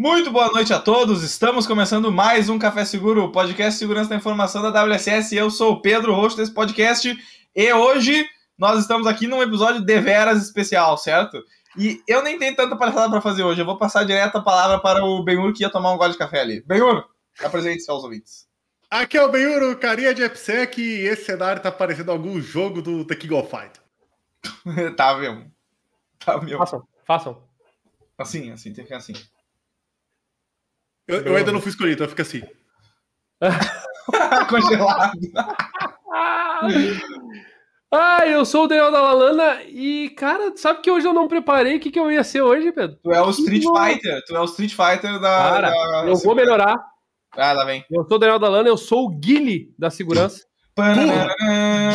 Muito boa noite a todos. Estamos começando mais um Café Seguro, podcast Segurança da Informação da WSS. Eu sou o Pedro, host desse podcast, e hoje nós estamos aqui num episódio deveras especial, certo? E eu nem tenho tanta palhaçada para fazer hoje. Eu vou passar direto a palavra para o Benhur que ia tomar um gole de café ali. Benhur, apresente-se aos ouvintes. Aqui é o Benhur, carinha de EPSEC, e esse cenário tá parecendo algum jogo do The King of Fight. tá mesmo. Tá mesmo. Façam, façam. Assim, assim, tem que ficar assim. Eu, eu ainda não fui escolhido, então fica assim. Congelado. Ah, eu sou o Daniel da Lalana e, cara, sabe que hoje eu não preparei o que, que eu ia ser hoje, Pedro? Tu é o Street Fighter. Tu é o Street Fighter da. Cara, da... eu vou melhorar. Ah, lá vem. Eu sou o Daniel da Lana, eu sou o Guile da segurança. Porra,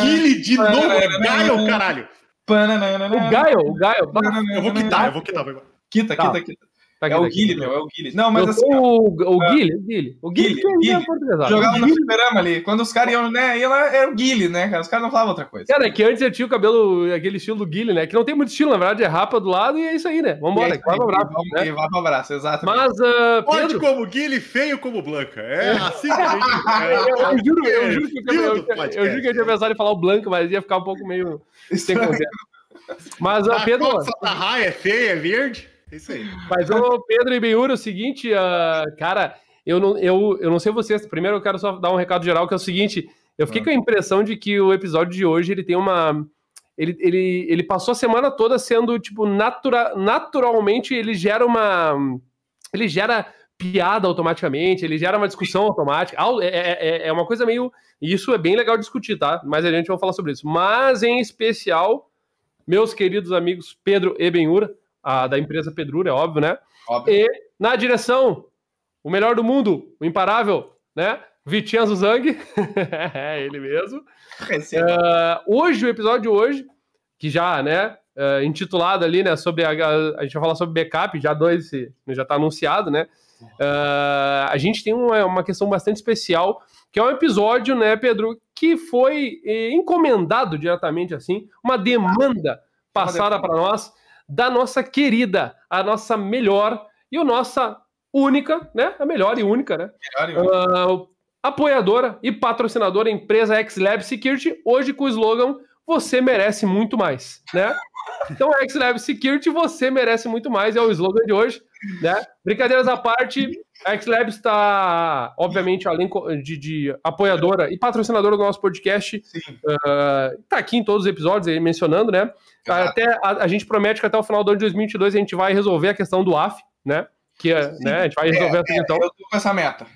Guile de novo, é Gaio, caralho. O Gaio, o Gaio. Eu vou quitar, eu vou quitar. Vai. Quita, Tá. quita, quita. Tá É o tá. Guile, meu, é o Guile. Não, mas eu assim, o, o Ah. O Guile. O é Guile. portuguesado. jogava no fliperama ali. Quando os caras iam, né, ia lá, era o Guile, né, cara? Os caras não falavam outra coisa. Cara, é que antes eu tinha o cabelo, aquele estilo do Guile, né? Que não tem muito estilo, na verdade, é rapa do lado e é isso aí, né? Vambora, aí, vai pro abraço, vamos- né? e vai pro abraço, exatamente. Mas, Forte Pedro, como Guile, feio como Blanca. É assim que a gente. eu juro, eu juro que eu, eu, eu, juro que eu tinha pensado em falar o Blanco, mas ia ficar um pouco meio sem. Mas, A Pedro, coxa da raia é feia, é verde. É isso aí. mas ô, Pedro e Benhur, é o seguinte, ah, cara, eu não, eu, eu não sei vocês, primeiro eu quero só dar um recado geral, que é o seguinte, eu fiquei com a impressão de que o episódio de hoje, ele tem uma... Ele, ele, ele passou a semana toda sendo, tipo, natura, naturalmente, ele gera uma... Ele gera piada automaticamente, ele gera uma discussão automática. Au- É, é, é uma coisa meio. Isso é bem legal discutir, tá? Mas a gente vai falar sobre isso. Mas, em especial, meus queridos amigos Pedro e Benhura, a, da empresa Pedrura, é óbvio, né? Óbvio. E na direção, o melhor do mundo, o imparável, né? Vitinho Zang, é ele mesmo. Ah, hoje, o episódio de hoje, que já, né, ah, intitulado ali, né, sobre a, a gente vai falar sobre backup, já dois, se- já está anunciado, né, Ah, a gente tem uma, uma questão bastante especial, que é um episódio, né, Pedro, que foi eh, encomendado diretamente, assim, uma demanda passada para nós, da nossa querida, a nossa melhor e a nossa única, né, a melhor e única, né, melhor e ah, apoiadora e patrocinadora empresa XLab Security, hoje com o slogan Você merece muito mais, né? Então, XLab Security, você merece muito mais, é o slogan de hoje, né? Brincadeiras à parte, a XLab está, obviamente, além de, de apoiadora e patrocinadora do nosso podcast, está aqui em todos os episódios aí mencionando, né? Exato. Até, a, a gente promete que até o final do ano de 2022 a gente vai resolver a questão do AF, né? Que é, né, a gente vai resolver essa questão. Eu tô com essa meta.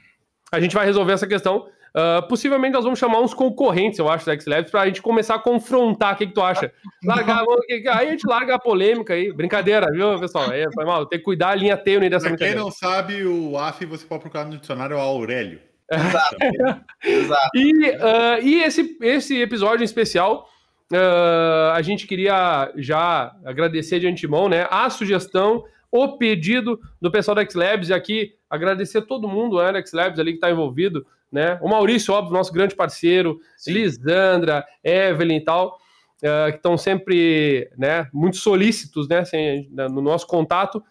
A gente vai resolver essa questão. Ah, possivelmente nós vamos chamar uns concorrentes, eu acho, da X-Labs, pra gente começar a confrontar. O que, que tu acha? Largar, aí a gente larga a polêmica aí. Brincadeira, viu, pessoal? Aí, foi mal. Tem que cuidar a linha tênue dessa Pra quem não sabe, o AF você pode procurar no dicionário é Aurélio. Exato. E, ah, e esse, esse episódio em especial, ah, a gente queria já agradecer de antemão, né? A sugestão, o pedido do pessoal da X-Labs e aqui agradecer todo mundo né, da X-Labs ali que está envolvido, né? O Maurício, óbvio, nosso grande parceiro, Sim. Lisandra, Evelyn e tal, ah, que estão sempre né, muito solícitos né, sem- no nosso contato.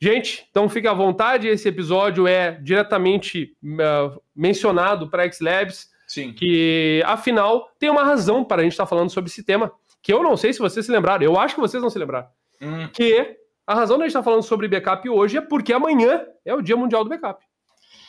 Gente, então fique à vontade, esse episódio é diretamente ah, mencionado para X-Labs, Sim. que afinal tem uma razão para a gente estar falando sobre esse tema, que eu não sei se vocês se lembraram, eu acho que vocês não se lembraram, Hum, que a razão da gente estar falando sobre backup hoje é porque amanhã é o Dia Mundial do Backup.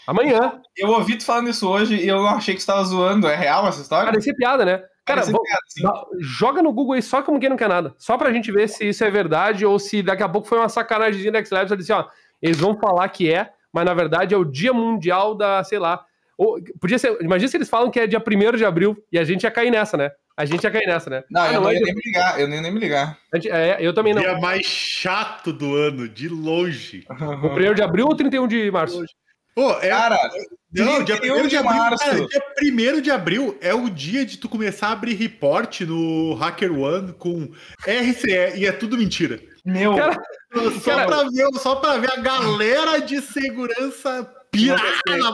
Amanhã. eu ouvi tu falando isso hoje e eu achei que você tava zoando. É real essa história? Parecia piada, né? Cara, Parece vou- piada, joga no Google aí só como quem não quer nada. Só pra gente ver se isso é verdade ou se daqui a pouco foi uma sacanagem da X-Labs. Eu disse, ó, eles vão falar que é, mas na verdade é o Dia Mundial da, sei lá. Ou, podia ser, imagina se eles falam que é dia 1 de abril e a gente ia cair nessa, né? A gente ia cair nessa, né? Não, Ah, eu não é ia nem me ligar. Eu nem, nem me ligar. gente- é, eu também não. Dia mais chato do ano, de longe. O 1 de abril ou 31 de março? Pô, é. Cara, não, dia 31 1 de abril. março. Cara, dia 1 de abril é o dia de tu começar a abrir report no Hacker One com RCE e é tudo mentira. meu. Cara, Só, Cara- pra, ver, só pra ver a galera de segurança pirada.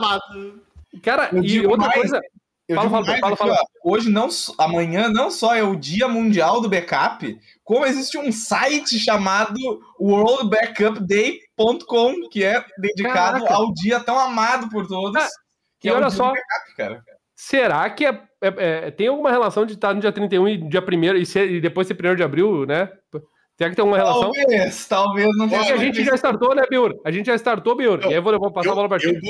mano. Cara, Eu e digo outra mais, coisa. Eu fala, aqui, fala. ó, hoje não, amanhã não só é o Dia Mundial do Backup, como existe um site chamado worldbackupday.com que é dedicado Caraca. ao dia tão amado por todos, Ah, que e é o olha dia só- do backup, cara. Será que é, é- é- tem alguma relação de estar no dia 31 e dia 1 e, ser- e depois ser 1 de abril, né? Será que tem alguma relação? Talvez, talvez não a tenha. gente já startou, né, Biur? A gente já startou, Biur. E aí eu vou, vou passar a bola pra ti. eu,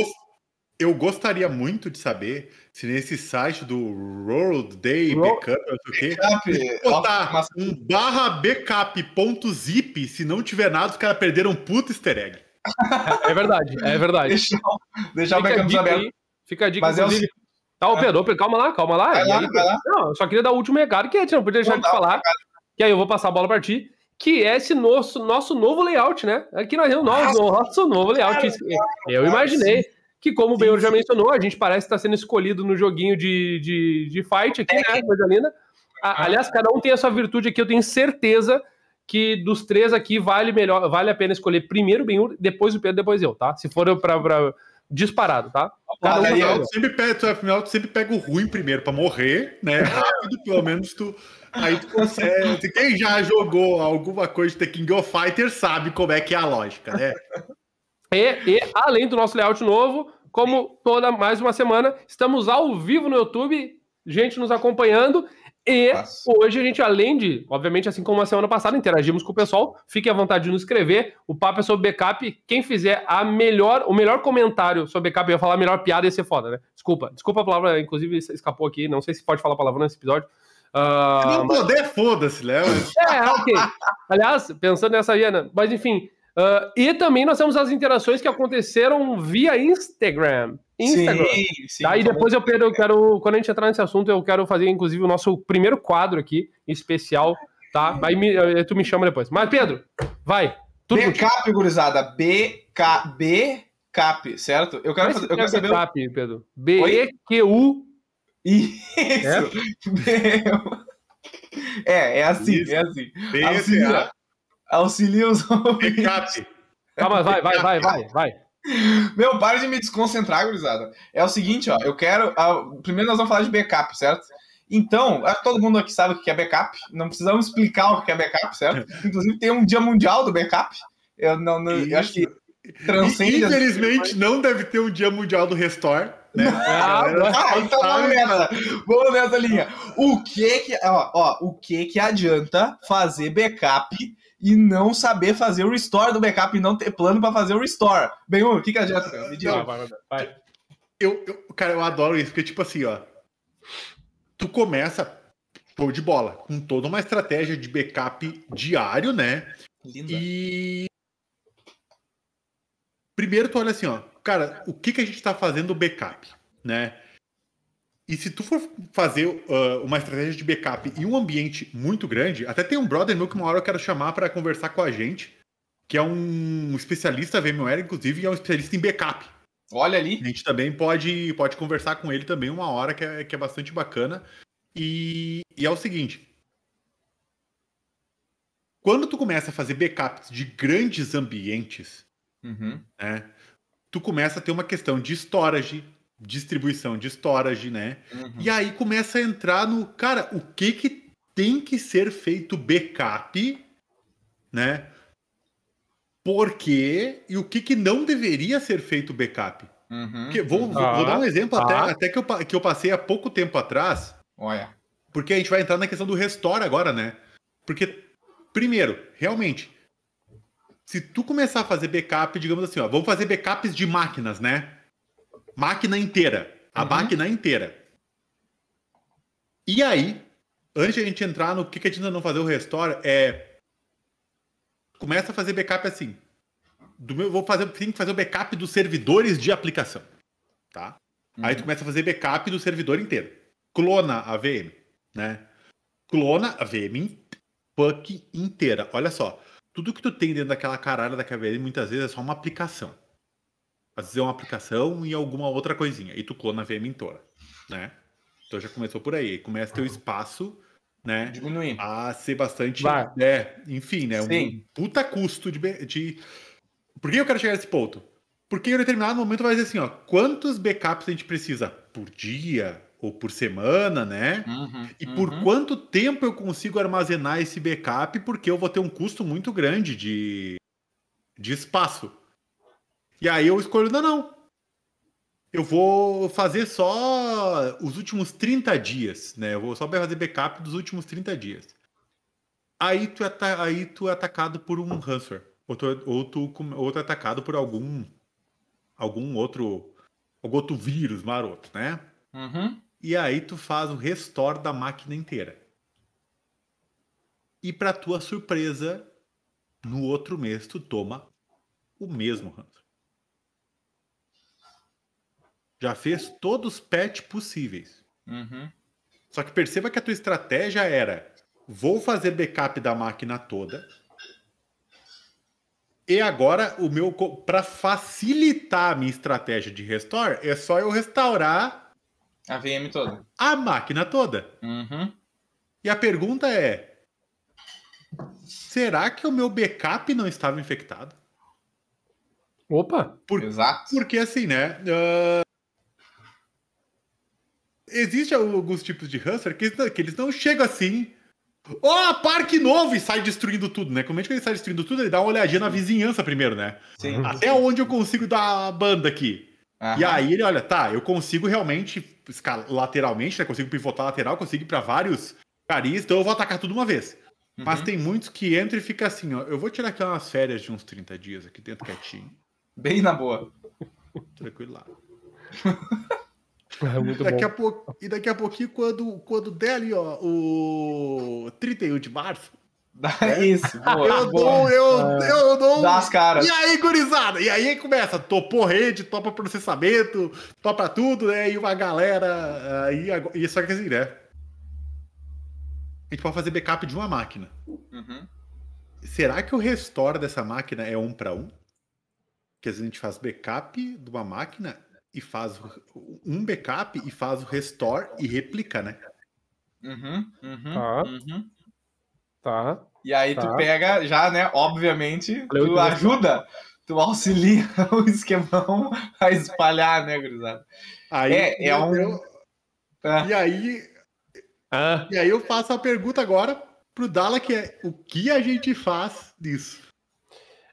eu gostaria muito de saber se nesse site do World Day Ro- Backup, não sei o quê, Backup, botar um barra backup.zip, se não tiver nada, os caras perderam um puto easter egg. É verdade, é verdade. deixar, deixar o backup aberto. aí. Fica a dica, Mas é o inclusive. Tá, ô Pedro, calma lá, calma lá. Vai lá, aí, vai lá. Não, eu só queria dar o último recado que a gente não podia deixar Não de falar. Que aí eu vou passar a bola pra ti. Que é esse nosso, nosso novo layout, né? Aqui nós temos o nosso, nosso novo layout. Cara, eu cara, imaginei que, como o Benhor já mencionou, a gente parece estar sendo escolhido no joguinho de, de, de fight aqui, né? Coisa linda. A- Aliás, cada um tem a sua virtude aqui. Eu tenho certeza que dos três aqui vale melhor, vale a pena escolher primeiro o Benhur, depois o Pedro, depois eu, tá? Se for pra, pra disparado, tá? Cada um Olha aí, tem a ó. sua. Tu sempre pega, afinal, tu sempre pega o ruim primeiro pra morrer, né? Rápido, pelo menos tu. Aí tu consegue. Quem já jogou alguma coisa de The King of Fighters sabe como é que é a lógica, né? E, e, além do nosso layout novo, como toda mais uma semana, estamos ao vivo no YouTube, gente nos acompanhando. E Nossa. hoje a gente, além de, obviamente, assim como a semana passada, interagimos com o pessoal, fique à vontade de nos escrever. O papo é sobre backup. Quem fizer a melhor, o melhor comentário sobre backup, eu ia falar a melhor piada, ia ser foda, né? Desculpa, desculpa a palavra, inclusive escapou aqui, não sei se pode falar palavrão nesse episódio. Se não puder, foda-se, Léo. é, ok. Aliás, pensando nessa Iana, mas enfim. Ah, e também nós temos as interações que aconteceram via Instagram. Instagram. Sim, sim. Tá, e depois eu, Pedro, eu quero, quando a gente entrar nesse assunto, eu quero fazer, inclusive, o nosso primeiro quadro aqui, especial, tá? Aí me- eh, tu me chama depois. Mas, Pedro, vai. Tudo contigo. Backup, gurizada. BK, Backup, certo? Eu quero, fazer, eu é quero saber. o- backup, Pedro. B-E-Q-U. Isso! É, é assim, Isso. é assim. BCA, Auxilia, os ouvintes. backup. Calma, vai, vai, vai, vai, vai. Meu, para de me desconcentrar, gurizada. É o seguinte, ó. Eu quero. ah, primeiro nós vamos falar de backup, certo? Então, acho que todo mundo aqui sabe o que é backup. Não precisamos explicar o que é backup, certo? Inclusive tem um dia mundial do backup. Eu, não, não- eu acho que transcende. as- Infelizmente, não deve ter um dia mundial do Restore, né? Ah, Galera, Ah, então vamos nessa. Vamos nessa linha. O que que, ó, ó, o que que adianta fazer backup e não saber fazer o restore do backup e não ter plano pra fazer o restore? Bem, o que que adianta? cara? Me diga. Vai. Eu, eu- cara, eu adoro isso, porque, tipo assim, ó. Tu começa, show de bola, com toda uma estratégia de backup diário, né? Linda. E. Primeiro tu olha assim, ó. Cara, o que, que a gente tá fazendo backup, né? E se tu for fazer ah, uma estratégia de backup em um ambiente muito grande, até tem um brother meu que uma hora eu quero chamar para conversar com a gente, que é um especialista VMware, inclusive, e é um especialista em backup. Olha ali. A gente também pode, pode conversar com ele também uma hora, que é, que é bastante bacana. E, e é o seguinte. Quando tu começa a fazer backups de grandes ambientes, Uhum. né? Tu começa a ter uma questão de storage, distribuição de storage, né? Uhum. E aí começa a entrar no, cara, o que que tem que ser feito backup, né? Por quê? E o que que não deveria ser feito backup? Uhum. Porque vou, vou- Ah, vou dar um exemplo até, ah. até que, eu, que eu passei há pouco tempo atrás, Olha. porque a gente vai entrar na questão do restore agora, né? Porque, primeiro, realmente, se tu começar a fazer backup, digamos assim, ó, vamos fazer backups de máquinas, né? Máquina inteira. A Uhum. máquina inteira. E aí, antes de a gente entrar no que, que a gente ainda não fazer o restore, é. Começa a fazer backup assim. Do meu, vou fazer, tem que fazer o backup dos servidores de aplicação. Tá? Aí tu começa a fazer backup do servidor inteiro. Clona a VM, né? Clona a VM fuck inteira. Olha só, tudo que tu tem dentro daquela caralho daquela VM muitas vezes é só uma aplicação. Às vezes é uma aplicação e alguma outra coisinha. E tu clona a VM inteira, né? Então já começou por aí. Começa a ter o espaço, né? Diminuir. a ser bastante. Vai. É, enfim, né? Sim. Um puta custo de, de. Por que eu quero chegar nesse ponto? Porque em determinado momento vai dizer assim, ó, quantos backups a gente precisa por dia, ou por semana, né? Uhum, E por uhum. quanto tempo eu consigo armazenar esse backup, porque eu vou ter um custo muito grande de, de espaço. E aí eu escolho, não, não. Eu vou fazer só os últimos 30 dias, né? Eu vou só fazer backup dos últimos 30 dias. Aí tu é, aí tu é atacado por um ransomware. Ou tu, ou tu, com- ou tu é atacado por algum algum outro algum outro vírus maroto, né? Uhum. E aí tu faz o restore da máquina inteira. E para tua surpresa, no outro mês tu toma o mesmo ransomware. Já fez todos os patch possíveis. Uhum. Só que perceba que a tua estratégia era: vou fazer backup da máquina toda. E agora o meu para facilitar a minha estratégia de restore, é só eu restaurar A VM toda. a máquina toda. Uhum. E a pergunta é: será que o meu backup não estava infectado? Opa! Por- Exato. Porque assim, né? ah, Existem alguns tipos de hamster que, eles não- que eles não chegam assim. Ó, parque novo! E sai destruindo tudo, né? Como é que ele sai destruindo tudo? Ele dá uma olhadinha na vizinhança primeiro, né? Sim. Até onde eu consigo dar a banda aqui? Aham. E aí ele olha, tá, eu consigo realmente escalar lateralmente, né? Consigo pivotar lateral, consigo ir pra vários caris, então eu vou atacar tudo uma vez. Mas Uhum. tem muitos que entram e fica assim, ó. Eu vou tirar aqui umas férias de uns 30 dias aqui dentro quietinho. Bem na boa. Tranquilo lá. É muito Daqui bom. a pouco, e daqui a pouquinho, quando, quando der ali, ó, o 31 de março, Dá Isso, boa. eu boa. dou, eu, eu dou. Dá as caras. E aí, gurizada? E aí começa, topou rede, topa processamento, topa tudo, né? E uma galera. Aí, e só que assim, né? A gente pode fazer backup de uma máquina. Uhum. Será que o restore dessa máquina é um para um? Que às vezes a gente faz backup de uma máquina e faz um backup e faz o restore e replica, né? Uhum. Uhum. Tá. Uhum. Tá. E aí tu Tá. pega, já, né? Obviamente, Valeu, tu ajuda, tu auxilia o esquemão a espalhar, né, gurizada? Aí, É, é um- eu- É. e aí, Ah, e aí eu faço a pergunta agora pro Dala que é o que a gente faz disso?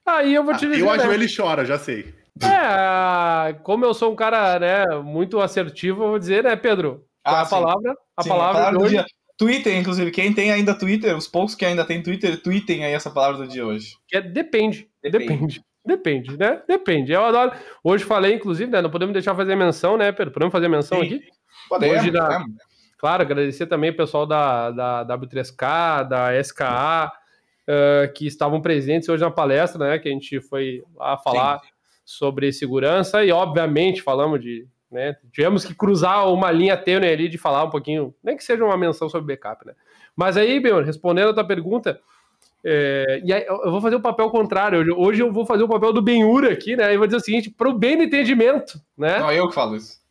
aí eu vou te Ah, dizer. eu né? acho ele chora, já sei. É, como eu sou um cara, né, muito assertivo, eu vou dizer, né, Pedro? É Ah, a sim. palavra? A Sim, palavra, de do hoje. dia. Twitter, inclusive, quem tem ainda Twitter, os poucos que ainda tem Twitter, tweetem aí essa palavra do dia hoje. É depende. Depende. Depende. Depende, né? Depende. Eu adoro. Hoje falei, inclusive, né? Não podemos deixar fazer menção, né, Pedro? Podemos fazer menção Sim. aqui? Podemos, Hoje na- podemos. Claro, agradecer também o pessoal da, da W3K, da SKA, eh, que estavam presentes hoje na palestra, né? Que a gente foi lá falar sobre segurança e, obviamente, falamos de. Né, tivemos que cruzar uma linha tênue ali de falar um pouquinho, nem que seja uma menção sobre backup, né? Mas aí, meu, respondendo a tua pergunta, é, e aí, eu vou fazer o papel contrário. Hoje, eu vou fazer o papel do Benhura aqui, né? E vou dizer o seguinte: para o bem do entendimento, né? Não, eu que falo isso.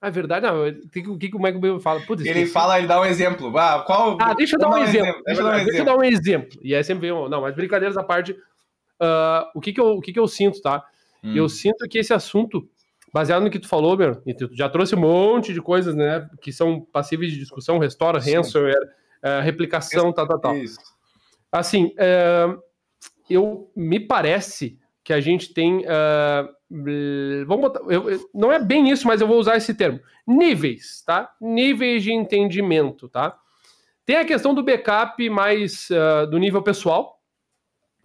Ah, é verdade, não. O que, como é que o Benhura fala? Putz, Ele fala, ele dá um exemplo. Ah, qual... Ah, deixa eu dar um exemplo. Deixa eu dar um Deixa eu exemplo. dar um exemplo. E aí sempre vem. Não, mas brincadeiras à parte. ah, o, que, que, eu, o que, que eu sinto, tá? Hum. Eu sinto que esse assunto, baseado no que tu falou, meu, e tu já trouxe um monte de coisas, né? Que são passíveis de discussão, restaura, Sim. ransomware, eh, replicação, tal, tal, tal. Assim, é, eu me parece que a gente tem. é, vamos botar. eu- eu- não é bem isso, mas eu vou usar esse termo. Níveis, tá? Níveis de entendimento, tá? Tem a questão do backup mais é, do nível pessoal.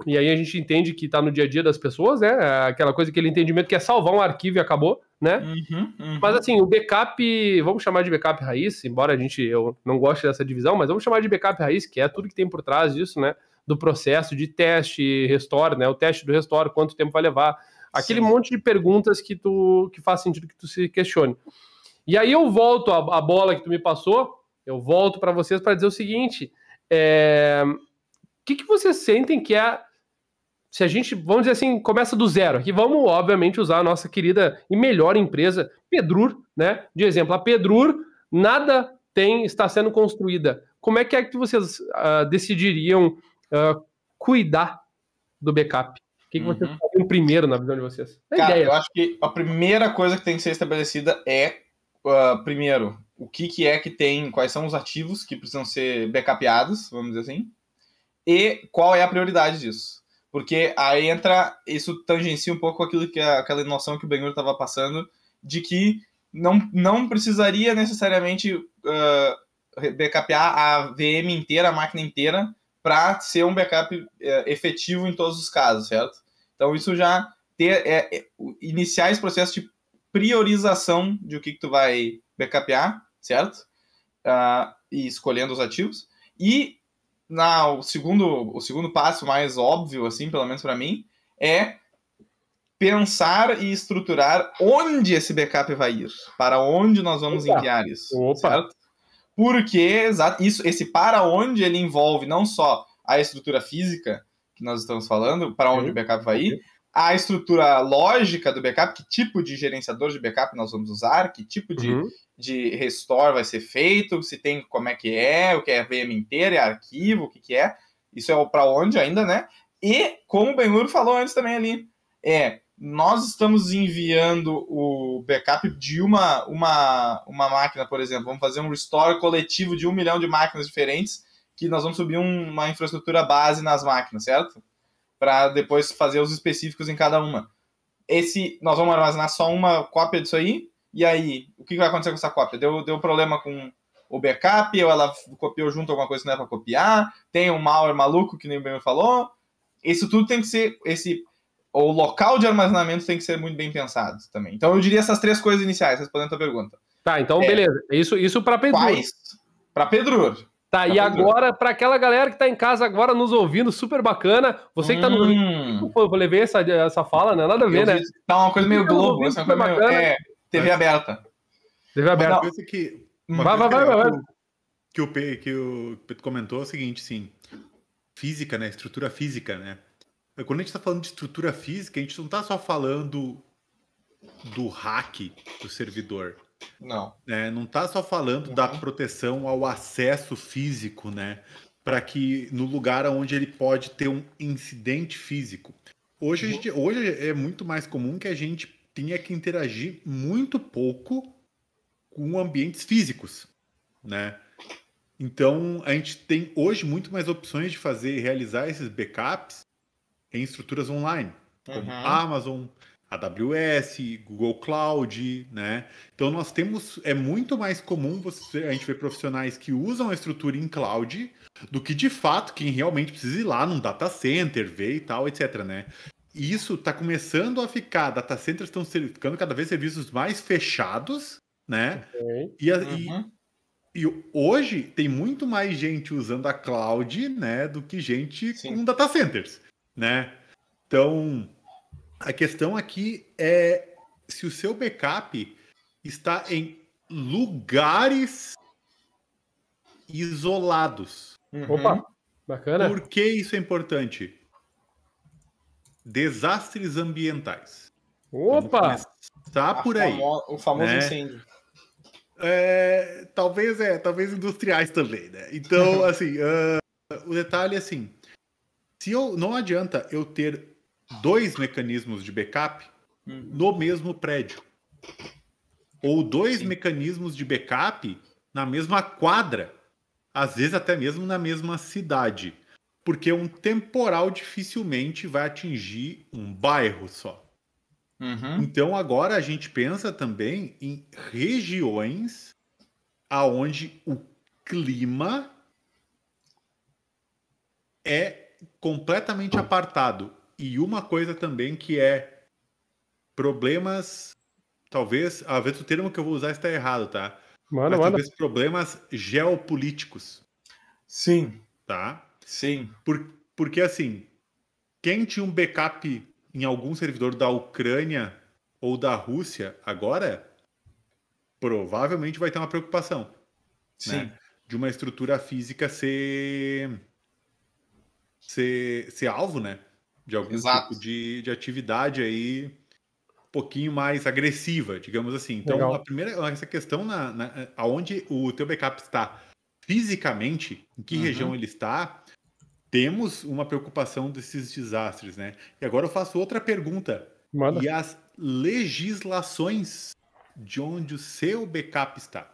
E aí a gente entende que está no dia a dia das pessoas, né? É Aquela coisa, aquele entendimento que é salvar um arquivo e acabou, né? Uhum, uhum. Mas assim, o backup, vamos chamar de backup raiz, embora a gente eu não goste dessa divisão, mas vamos chamar de backup raiz, que é tudo que tem por trás disso, né? Do processo de teste, restore, né? O teste do restore, quanto tempo vai levar, aquele Sim. monte de perguntas que tu que faz sentido que tu se questione. E aí eu volto a, a bola que tu me passou, eu volto para vocês para dizer o seguinte: é, o que, que vocês sentem que é se a gente, vamos dizer assim, começa do zero, aqui vamos, obviamente, usar a nossa querida e melhor empresa, Pedrur, né? De exemplo, a Pedrur, nada tem, está sendo construída. Como é que é que vocês ah, decidiriam ah, cuidar do backup? O que, que vocês Uhum. fariam primeiro na visão de vocês? É Cara, ideia. eu acho que a primeira coisa que tem que ser estabelecida é uh, primeiro, o que, que é que tem, quais são os ativos que precisam ser backupeados, vamos dizer assim, e qual é a prioridade disso. Porque aí entra, isso tangencia um pouco aquilo que aquela noção que o Benhur estava passando, de que não, não precisaria necessariamente uh, a VM inteira, a máquina inteira, para ser um backup uh, efetivo em todos os casos, certo? Então isso já ter é, é, iniciar esse processo de priorização de o que, que tu vai backupear, certo? Uh, e escolhendo os ativos. E na, o, segundo, o segundo passo mais óbvio, assim, pelo menos para mim, é pensar e estruturar onde esse backup vai ir, para onde nós vamos Opa. enviar isso, Opa. certo? Porque isso, esse para onde ele envolve não só a estrutura física que nós estamos falando, para onde uhum. o backup vai ir, a estrutura lógica do backup, que tipo de gerenciador de backup nós vamos usar, que tipo de, uhum. de restore vai ser feito, se tem como é que é, o que é VM inteira, é arquivo, o que, que é, isso é para onde ainda, né? E, como o Benhur falou antes também ali, é, nós estamos enviando o backup de uma, uma, uma máquina, por exemplo, vamos fazer um restore coletivo de um milhão de máquinas diferentes, que nós vamos subir um, uma infraestrutura base nas máquinas, certo? Para depois fazer os específicos em cada uma. Esse, nós vamos armazenar só uma cópia disso aí, e aí, o que vai acontecer com essa cópia? Deu, deu problema com o backup, ou ela copiou junto alguma coisa que não é para copiar, tem um malware maluco, que nem o Ben falou. Isso tudo tem que ser, esse, o local de armazenamento tem que ser muito bem pensado também. Então eu diria essas três coisas iniciais, respondendo a tua pergunta. Tá, então é, beleza. Isso, isso para Pedro. Para Pedro. Tá, e agora, para aquela galera que tá em casa agora nos ouvindo, super bacana. Você que tá no. Hum. Pô, eu levei essa, essa fala, né? Nada a ver, eu né? Tá uma coisa meio Globo, essa coisa meio. É, TV aberta. TV aberta. Uma coisa que. Uma vai, coisa vai, vai, vai, vai. Que o, P, que o Pedro comentou é o seguinte, sim. Física, né? Estrutura física, né? Quando a gente tá falando de estrutura física, a gente não tá só falando do hack do servidor. Não. É, não está só falando uhum. da proteção ao acesso físico, né? Para que no lugar onde ele pode ter um incidente físico. Hoje, uhum. gente, hoje é muito mais comum que a gente tenha que interagir muito pouco com ambientes físicos, né? Então, a gente tem hoje muito mais opções de fazer e realizar esses backups em estruturas online, como uhum. Amazon, AWS, Google Cloud, né? Então nós temos é muito mais comum você a gente ver profissionais que usam a estrutura em cloud do que de fato quem realmente precisa ir lá num data center, ver e tal, etc, né? E isso está começando a ficar, data centers estão ficando cada vez serviços mais fechados, né? Okay. E, uhum. e, e, hoje tem muito mais gente usando a cloud, né, do que gente Sim. com data centers, né? Então, a questão aqui é se o seu backup está em lugares isolados. Uhum. Opa, bacana. Por que isso é importante? Desastres ambientais. Opa! Tá por aí. Famo o famoso né? incêndio. É, talvez é, talvez industriais também, né? Então, assim, uh, o detalhe é assim: se eu não adianta eu ter dois mecanismos de backup uhum. no mesmo prédio. Ou dois Sim. mecanismos de backup na mesma quadra. Às vezes até mesmo na mesma cidade. Porque um temporal dificilmente vai atingir um bairro só. Uhum. Então agora a gente pensa também em regiões aonde o clima é completamente apartado. E uma coisa também que é problemas, talvez, às vezes o termo que eu vou usar está errado, tá? Mano, Mas talvez problemas geopolíticos. Sim. Tá? Sim. Por, porque assim, quem tinha um backup em algum servidor da Ucrânia ou da Rússia agora provavelmente vai ter uma preocupação. Né? Sim. Né? De uma estrutura física ser, ser, ser alvo, né? De algum Exato. tipo de, de atividade aí um pouquinho mais agressiva, digamos assim. Então, Legal. a primeira essa questão na, na aonde o teu backup está fisicamente, em que uhum. região ele está, temos uma preocupação desses desastres, né? E agora eu faço outra pergunta. Manda. E as legislações de onde o seu backup está.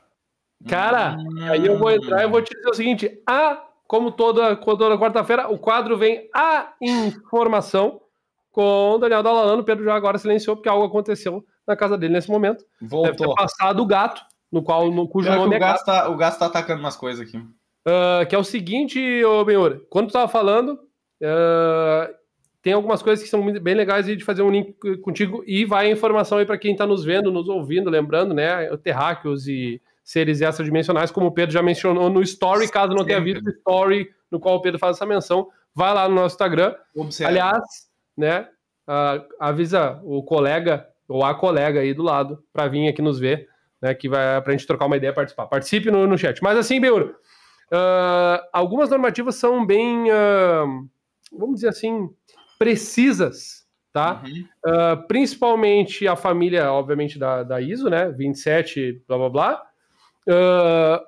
Cara, aí eu vou entrar e vou te dizer o seguinte: a, como toda, toda quarta-feira, o quadro vem a informação com o Daniel Dalalano. O Pedro já agora silenciou porque algo aconteceu na casa dele nesse momento. Voltou. Deve ter passado o gato, no qual, no, cujo Pior nome é o, gato. gato tá, o gato tá atacando umas coisas aqui. Ah, que é o seguinte, ô Benhor, quando tu tava falando, ah, tem algumas coisas que são bem legais de fazer um link contigo e vai a informação aí para quem tá nos vendo, nos ouvindo, lembrando, né, terráqueos e seres extradimensionais, como o Pedro já mencionou no story, caso não tenha visto o story no qual o Pedro faz essa menção, vai lá no nosso Instagram. Observe. Aliás, né, ah, avisa o colega ou a colega aí do lado para vir aqui nos ver, né, que vai pra gente trocar uma ideia e participar. Participe no, no chat. Mas assim, Beuro, ah, algumas normativas são bem, ah, vamos dizer assim, precisas, tá? Uhum. Ah, principalmente a família, obviamente, da, da ISO, né? 27, blá blá blá. Ah,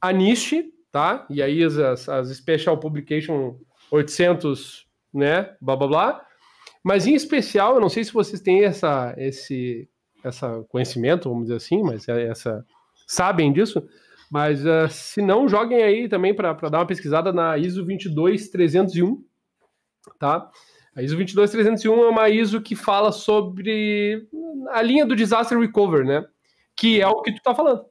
a NIST, tá? E aí as, as Special Publication 800, né? Blá blá blá. Mas em especial, eu não sei se vocês têm essa, esse essa conhecimento, vamos dizer assim, mas é essa sabem disso. Mas ah, se não, joguem aí também para dar uma pesquisada na ISO 22301, tá? A ISO 22301 é uma ISO que fala sobre a linha do disaster recovery, né? Que é o que tu tá falando.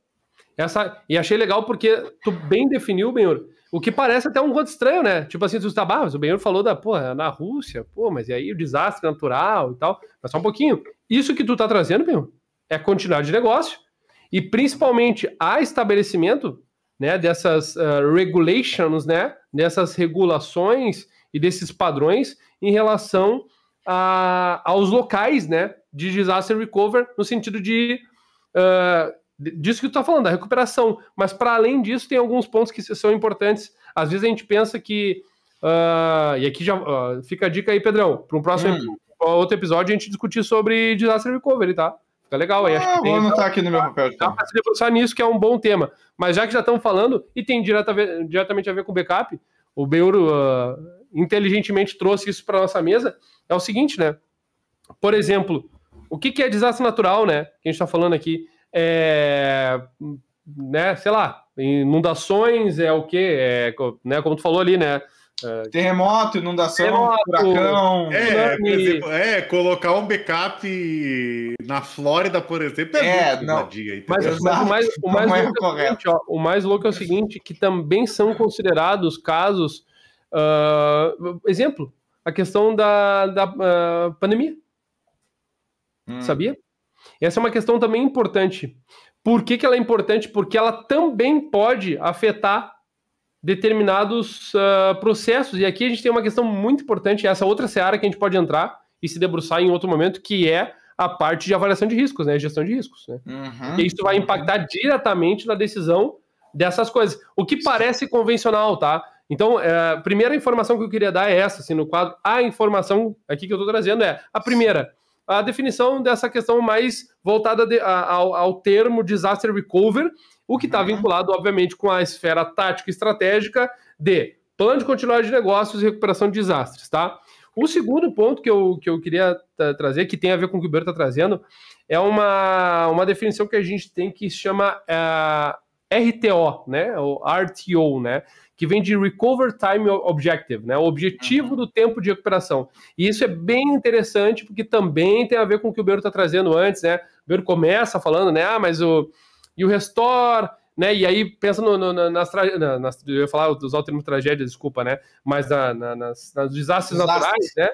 Essa, e achei legal porque tu bem definiu, Benhur, o que parece até um tanto estranho, né? Tipo assim, tu tá, o Benhur falou da, porra, na Rússia, pô, mas e aí o desastre natural e tal. Mas só um pouquinho. Isso que tu tá trazendo, Benhur, é continuidade de negócio e principalmente a estabelecimento, né, dessas ah, regulations, né, dessas regulações e desses padrões em relação a, aos locais, né, de disaster recovery, no sentido de d- disso que tu tá falando, da recuperação. Mas para além disso, tem alguns pontos que são importantes. Às vezes a gente pensa que ah, e aqui já ah, fica a dica aí, Pedrão, para um próximo Hum. outro episódio a gente discutir sobre disaster recovery, tá? Fica legal aí. acho Ah, que tem- vou anotar aqui no meu papel. Dá Então. para se debruçar nisso, que é um bom tema. Mas já que já estamos falando, e tem direta diretamente a ver com backup, o Beuro ah, inteligentemente trouxe isso para nossa mesa, é o seguinte, né? Por exemplo, o que, que é desastre natural, né? Que a gente está falando aqui. É, né, sei lá, inundações é o quê? É, né, como tu falou ali, né? Terremoto, inundação, Terremoto. furacão. É, exemplo, é, colocar um backup na Flórida, por exemplo, é, É, muito não. entendeu? Mas, mas o mais, o mais é louco é seguinte, ó, o mais louco é o seguinte, que também são considerados casos. ah, exemplo, a questão da, da ah, pandemia, Hum. sabia? Essa é uma questão também importante. Por que, que ela é importante? Porque ela também pode afetar determinados ah, processos. E aqui a gente tem uma questão muito importante, essa outra seara que a gente pode entrar e se debruçar em outro momento, que é a parte de avaliação de riscos, né? Gestão de riscos. Né? Uhum. E isso vai impactar diretamente na decisão dessas coisas. O que parece convencional, tá? Então, é, a primeira informação que eu queria dar é essa, assim, no quadro. A informação aqui que eu estou trazendo é a primeira, a definição dessa questão mais voltada de- a- ao, ao termo disaster recovery, o que está Uhum. vinculado, obviamente, com a esfera tática e estratégica de plano de continuidade de negócios e recuperação de desastres, tá? O segundo ponto que eu, que eu queria tra- trazer, que tem a ver com o que o Beiro está trazendo, é uma, uma definição que a gente tem que se chama eh, RTO, né? O RTO, né? Que vem de Recover Time Objective, né? O objetivo do tempo de recuperação. E isso é bem interessante, porque também tem a ver com o que o Beiro está trazendo antes, né? O Beiro começa falando, né? Ah, mas o. E o Restore, né? E aí pensa no, no- na- nas, na- nas. Eu ia falar, usar o termo tragédia, desculpa, né? Mas na, na- nas, nas desastres Desastres. naturais, né?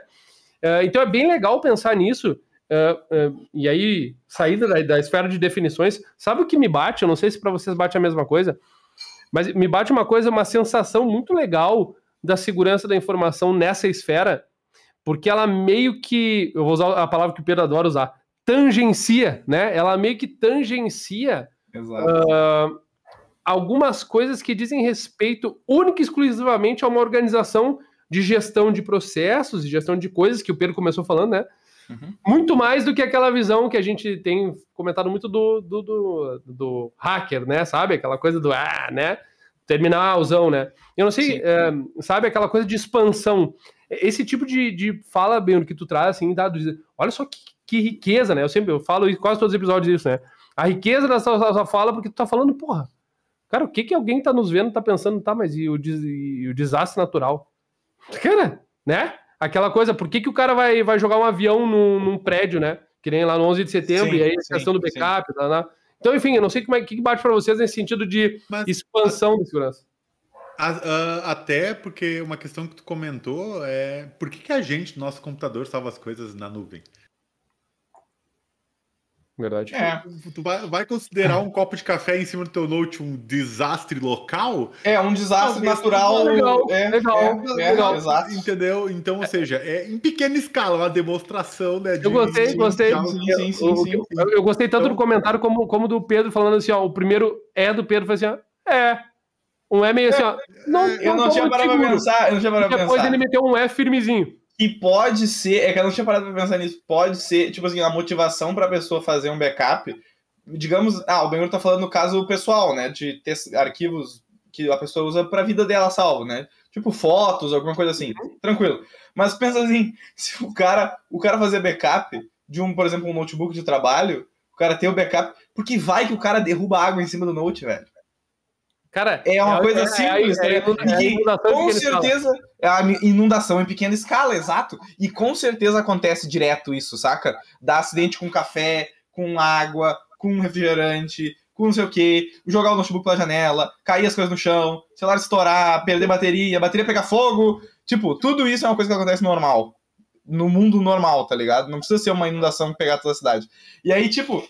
Eh, então é bem legal pensar nisso. eh, eh, e aí, saindo da, da esfera de definições, sabe o que me bate? Eu não sei se para vocês bate a mesma coisa, mas me bate uma coisa, uma sensação muito legal da segurança da informação nessa esfera, porque ela meio que, eu vou usar a palavra que o Pedro adora usar, tangencia, né? Ela meio que tangencia ah, algumas coisas que dizem respeito única e exclusivamente a uma organização de gestão de processos e gestão de coisas que o Pedro começou falando, né? Uhum. Muito mais do que aquela visão que a gente tem comentado muito do, do, do, do hacker, né? Sabe? Aquela coisa do ah, né? Terminalzão, né? Eu não sei, é, sabe? Aquela coisa de expansão. esse tipo de, de fala, bem, que tu traz, assim, dá, olha só que, que, riqueza, né? Eu sempre eu falo quase todos os episódios isso, né? A riqueza dessa sua fala, porque tu tá falando, porra, cara, o que que alguém tá nos vendo, tá pensando, tá, mas e o, e o desastre natural? Cara, né? Aquela coisa, por que que o cara vai, vai jogar um avião num, num prédio, né? Que nem lá no 11 de setembro, sim, e aí a questão do backup, tá, né? Então, enfim, eu não sei como é que bate para vocês nesse sentido de mas, expansão da segurança. A, a, até porque uma questão que tu comentou é por que, que a gente, nosso computador, salva as coisas na nuvem? Verdade. É. Tu vai, vai, considerar um copo de café em cima do teu note um desastre local? É, um desastre não, natural. Legal, é, legal, é, é, legal. Exato. Entendeu? Então, ou seja, é em pequena escala, uma demonstração, né? De, eu gostei, de, gostei. De, sim, sim, sim, sim, eu, eu, gostei tanto então, do comentário como, como do Pedro falando assim, ó, o primeiro é do Pedro, foi assim, ó, é. Um é meio assim, ó. Não, eu não, não tinha parado pra pensar, eu não tinha parado pra pensar. Depois ele meteu um é firmezinho. E pode ser, é que eu não tinha parado pra pensar nisso, pode ser, tipo assim, a motivação pra pessoa fazer um backup. Digamos, ah, o Benhur tá falando no caso pessoal, né? De ter arquivos que a pessoa usa pra vida dela salvo, né? Tipo fotos, alguma coisa assim. Tranquilo. Mas pensa assim, se o cara, o cara fazer backup de um, por exemplo, um notebook de trabalho, o cara ter o backup, porque vai que o cara derruba água em cima do note, velho. Cara, é uma é, coisa é, simples, é, é, com certeza é a inundação em pequena escala, exato. E com certeza acontece direto isso, saca? Dá acidente com café, com água, com refrigerante, com não sei o que, jogar o notebook pela janela, cair as coisas no chão, celular estourar, perder bateria, bateria pegar fogo. Tipo, tudo isso é uma coisa que acontece normal. No mundo normal, tá ligado? Não precisa ser uma inundação que pegar toda a cidade. E aí, tipo,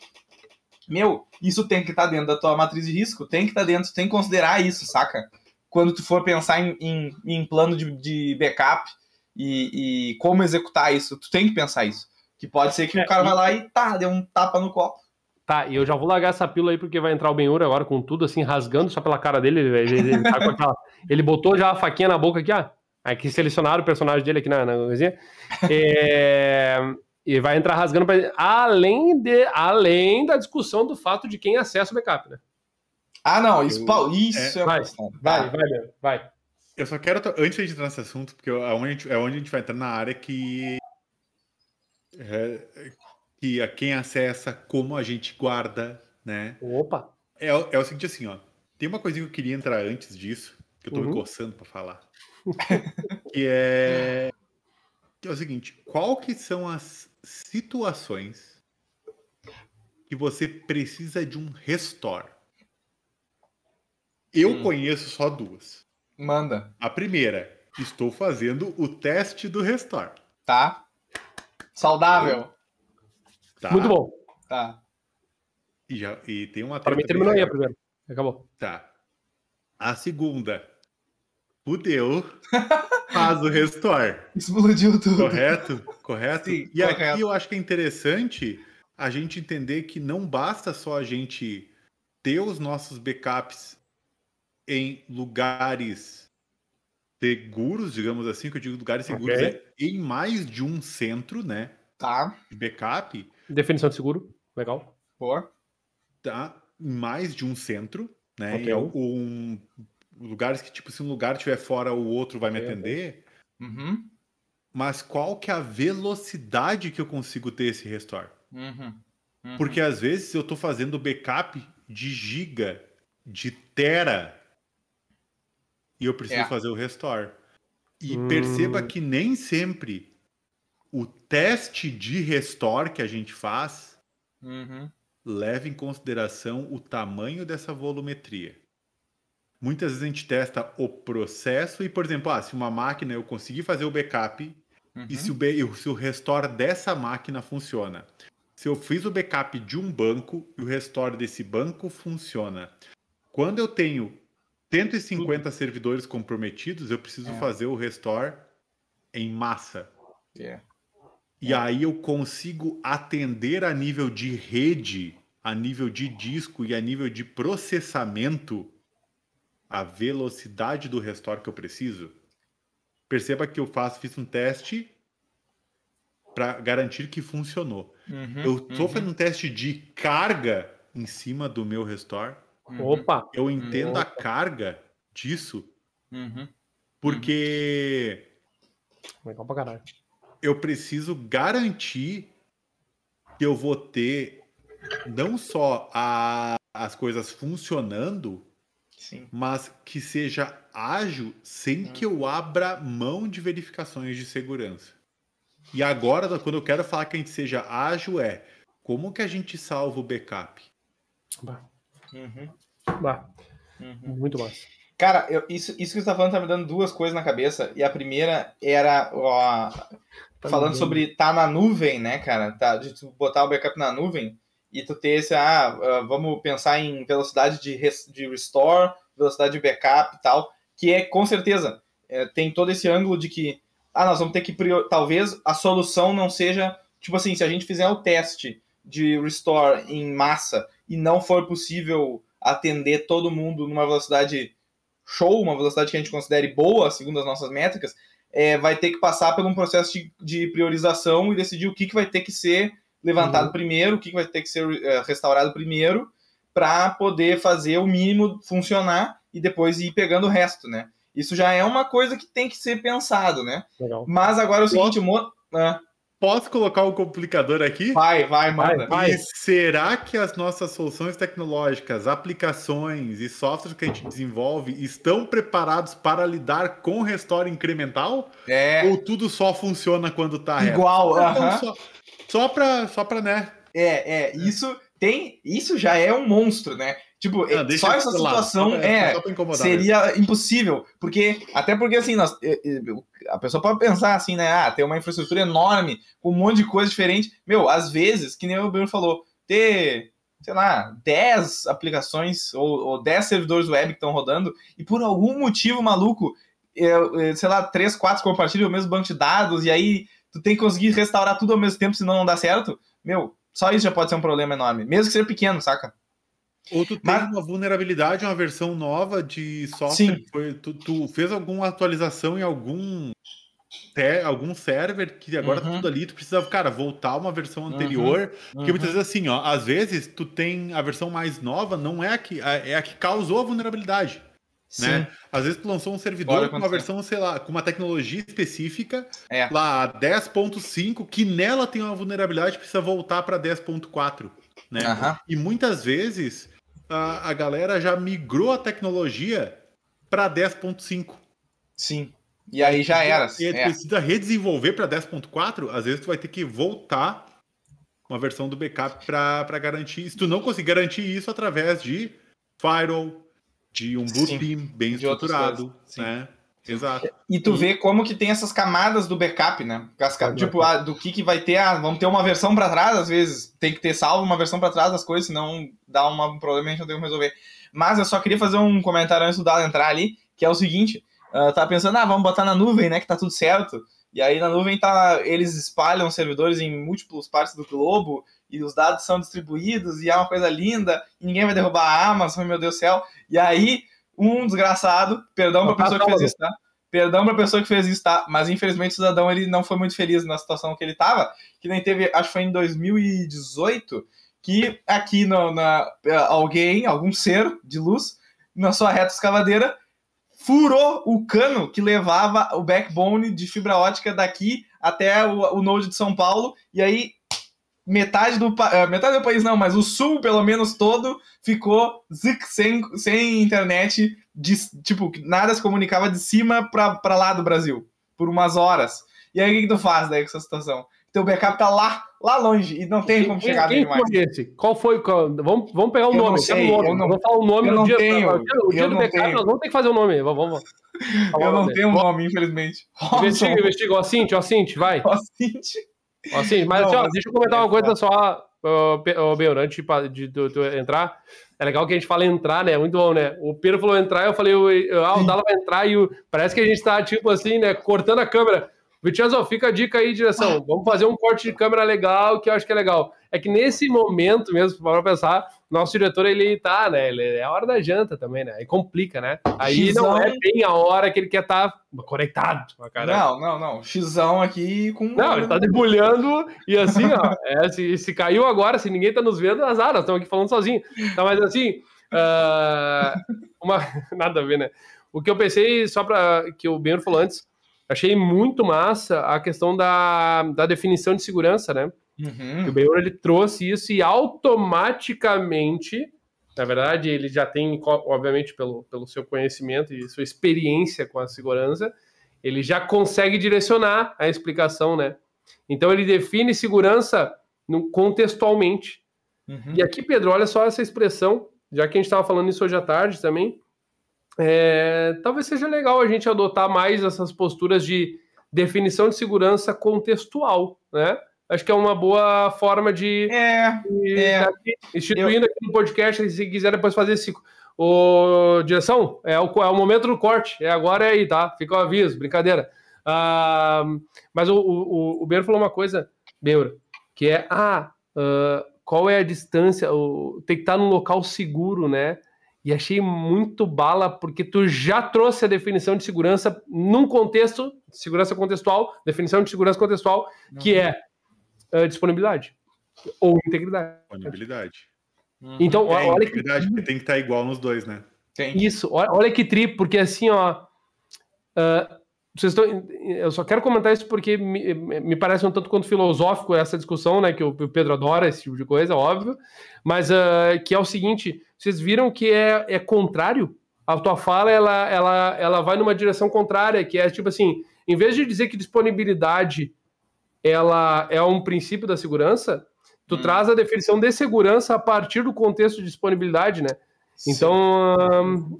meu, isso tem que estar tá dentro da tua matriz de risco, tem que estar tá dentro, tem que considerar isso, saca? Quando tu for pensar em, em, em plano de, de backup e, e, como executar isso, tu tem que pensar isso. Que pode ser que é, o cara e... vai lá e tá, deu um tapa no copo. Tá, e eu já vou largar essa pílula aí porque vai entrar o Benhur agora com tudo assim, rasgando só pela cara dele. Ele, ele, tá aquela... ele botou já a faquinha na boca aqui, ó. Aqui selecionaram o personagem dele aqui na, na coisinha. É... E vai entrar rasgando para além de além da discussão do fato de quem acessa o backup, né? Ah, não, isso, eu, isso é, é vai, vai, vai, vai. Eu só quero antes de entrar nesse assunto, porque é onde a gente, é onde a gente vai entrar na área que é, que a quem acessa, como a gente guarda, né? Opa. É, é o seguinte assim, ó. Tem uma coisinha que eu queria entrar antes disso, que eu tô uhum. me coçando para falar. que é que é o seguinte, qual que são as situações que você precisa de um restore. Eu hum. conheço só duas. Manda. A primeira, estou fazendo o teste do restore. Tá. Saudável. Tá. Muito bom. Tá. E, já, e tem uma. Para mim terminou aí a primeira. Acabou. Tá. A segunda. Fudeu. Faz o restore. Explodiu tudo. Correto? Correto? Sim, e correto. aqui eu acho que é interessante a gente entender que não basta só a gente ter os nossos backups em lugares seguros, digamos assim, que eu digo lugares seguros okay. é em mais de um centro, né? Tá. De backup. Definição de seguro, legal. Boa. Tá, em mais de um centro, né? Okay. Um, lugares que, tipo, se um lugar estiver fora, o outro vai me atender. Uhum. Mas qual que é a velocidade que eu consigo ter esse restore? Uhum. Uhum. Porque às vezes eu estou fazendo backup de giga, de tera, e eu preciso é. fazer o restore. E hum. perceba que nem sempre o teste de restore que a gente faz uhum. leva em consideração o tamanho dessa volumetria. Muitas vezes a gente testa o processo e, por exemplo, ah, se uma máquina eu conseguir fazer o backup uhum. e se o, se o restore dessa máquina funciona. Se eu fiz o backup de um banco e o restore desse banco funciona. Quando eu tenho 150 Tudo. servidores comprometidos, eu preciso é. fazer o restore em massa. Yeah. E aí eu consigo atender a nível de rede, a nível de disco e a nível de processamento a velocidade do restore que eu preciso, perceba que eu faço, fiz um teste para garantir que funcionou. Uhum, eu estou uhum. fazendo um teste de carga em cima do meu restore. Uhum. Opa! Eu entendo a carga disso, uhum. porque Legal pra caralho. Eu preciso garantir que eu vou ter não só a, as coisas funcionando, Sim. mas que seja ágil sem que eu abra mão de verificações de segurança. E agora, quando eu quero falar que a gente seja ágil, é como que a gente salva o backup? Bah, Uhum, bah, uhum. muito massa. Cara, eu- isso, isso que você tá falando tá me dando duas coisas na cabeça. E a primeira era ó, Tá falando sobre tá na nuvem, né, cara? Tá, de tu botar o backup na nuvem e tu ter esse, ah, ah, vamos pensar em velocidade de, de restore, velocidade de backup e tal, que é com certeza é, tem todo esse ângulo de que, ah, nós vamos ter que prior... talvez a solução não seja, tipo assim, se a gente fizer o teste de restore em massa e não for possível atender todo mundo numa velocidade show, uma velocidade que a gente considere boa, segundo as nossas métricas, é, vai ter que passar por um processo de, de priorização e decidir o que, que vai ter que ser levantado Uhum. primeiro, o que, vai ter que ser é, restaurado primeiro, para poder fazer o mínimo funcionar e depois ir pegando o resto, né? Isso já é uma coisa que tem que ser pensado, né? Legal. Mas agora é o seguinte, o mo... ah, Posso colocar um complicador aqui? vai, vai, manda. Vai. E será que as nossas soluções tecnológicas, aplicações e softwares que a gente desenvolve estão preparados para lidar com restore incremental? É Ou tudo só funciona quando tá reto? igual, Então, aham. só, só para só pra, né? É, é, isso tem, isso já é um monstro, né? Tipo, Não, deixa só eu essa lado, situação pra- é pra incomodar mesmo. seria impossível, porque até porque assim, nós, eh, eh, a pessoa pode pensar assim, né? Ah, tem uma infraestrutura enorme com um monte de coisa diferente. Meu, às vezes, que nem o Bruno falou, ter, sei lá, 10 aplicações ou, ou 10 servidores web que estão rodando e por algum motivo maluco, eh, sei lá, 3, 4 compartilham o mesmo banco de dados e aí tu tem que conseguir restaurar tudo ao mesmo tempo, senão não dá certo. Meu, só isso já pode ser um problema enorme, mesmo que seja pequeno, saca? Ou tu tem Mas- uma vulnerabilidade, uma versão nova de software. Sim. Foi, tu, tu fez alguma atualização em algum, te- algum server que agora tá Uhum. tudo ali, tu precisa, cara, voltar uma versão anterior. Porque muitas vezes assim, ó, às vezes tu tem a versão mais nova, não é a que, é a que causou a vulnerabilidade. Sim. Né? Às vezes tu lançou um servidor com uma versão, sei lá, com uma tecnologia específica, É. lá 10.5, que nela tem uma vulnerabilidade, precisa voltar para 10.4, né? E muitas vezes a, a galera já migrou a tecnologia para 10.5. Sim. E aí já era. E É. precisa redesenvolver para 10.4, às vezes tu vai ter que voltar uma versão do backup para garantir. Se tu não conseguir garantir isso através de firewall, de um Sim. team bem De estruturado, né? Exato. E tu vê como que tem essas camadas do backup, né? As ca- Exato. Tipo, ah, do que que vai ter, ah, vamos ter uma versão pra trás, às vezes. Tem que ter salvo uma versão pra trás das coisas, senão dá uma- um problema e a gente não tem como resolver. Mas eu só queria fazer um comentário antes do Dado entrar ali, que é o seguinte. ah, tava pensando, ah, vamos botar na nuvem, né, que tá tudo certo. E aí na nuvem tá, eles espalham servidores em múltiplas partes do globo, e os dados são distribuídos, e é uma coisa linda, e ninguém vai derrubar a Amazon, meu Deus do céu. E aí, um desgraçado, perdão pra Não tá pessoa que fez isso, tá? Perdão pra pessoa que fez isso, tá? Mas infelizmente o cidadão ele não foi muito feliz na situação que ele tava, que nem teve, acho que foi em 2018, que aqui no, na, alguém, algum ser de luz, na sua reta escavadeira, furou o cano que levava o backbone de fibra ótica daqui até o, o node de São Paulo, e aí metade do, eh, metade do país não, mas o sul, pelo menos todo, ficou zic, sem, sem internet, de, tipo, nada se comunicava de cima pra, pra lá do Brasil, por umas horas. E aí o que, que tu faz daí com essa situação? Teu backup tá lá, lá longe, e não tem como Quem, chegar quem nele mais. foi esse? Qual foi? qual- Vamos, vamos pegar o Eu não nome. sei, pega o nome. eu não- vamos falar o nome eu no não dia. tenho, o dia, o dia do não backup, tenho. nós vamos ter que fazer o nome. Vamos, vamos. falar Eu o não tenho um nome, infelizmente. Investiga, investiga. Ó, Cinti, ó, Cinti, vai. Ó, Cinti. Cinti, mas assim, ó, deixa eu comentar é, uma coisa só, ô, Bel, antes de, entrar. É legal que a gente fala entrar, né? Muito bom, né? O Pedro falou entrar, eu falei, o- ah, o. Dala vai entrar e o- parece que a gente tá, tipo assim, né? Cortando a câmera. Vincenzo, fica a dica aí, direção. Vamos fazer um corte de câmera legal, que eu acho que é legal. É que nesse momento mesmo, para pensar, nosso diretor, ele tá, né? Ele é a hora da janta também, né? Aí complica, né? Aí não é Xizão. bem a hora que ele quer estar conectado. Cara. Não, não, não. Xão aqui com. Não, ele tá debulhando e assim, ó, é, se, se caiu agora, se ninguém tá nos vendo, azar, nós estamos aqui falando sozinho. Tá, mas assim, ah, uma, nada a ver, né? O que eu pensei, só para que o Bento falou antes, achei muito massa a questão da, da definição de segurança, né? Uhum. O Benhur ele trouxe isso e automaticamente, na verdade, ele já tem, obviamente, pelo, pelo seu conhecimento e sua experiência com a segurança, ele já consegue direcionar a explicação, né? Então ele define segurança no, contextualmente. Uhum. E aqui, Pedro, olha só essa expressão, já que a gente estava falando isso hoje à tarde também. É, talvez seja legal a gente adotar mais essas posturas de definição de segurança contextual, né? Acho que é uma boa forma de, É, de é. aqui, instituindo aqui no podcast, se quiser depois fazer esse. O, direção, é o, é o momento do corte. É agora é aí, tá? Fica o aviso, brincadeira. Ah, mas o, o, o Beiro falou uma coisa, Beiro, que é ah, ah, qual é a distância? O, tem que estar num local seguro, né? E achei muito bala, porque tu já trouxe a definição de segurança num contexto, segurança contextual, definição de segurança contextual, que é ah, disponibilidade ou integridade. Disponibilidade. Uhum. Então, É, olha que integridade, porque tem que estar igual nos dois, né? Tem. Isso, olha, olha que tri, porque assim, ó. ah, vocês estão, eu só quero comentar isso porque me, me parece um tanto quanto filosófico essa discussão, né? Que o, o Pedro adora esse tipo de coisa, óbvio. Mas ah, que é o seguinte: vocês viram que é, é contrário? A tua fala ela, ela, ela vai numa direção contrária, que é tipo assim: em vez de dizer que disponibilidade ela é um princípio da segurança, tu Hum. traz a definição de segurança a partir do contexto de disponibilidade, né? Então,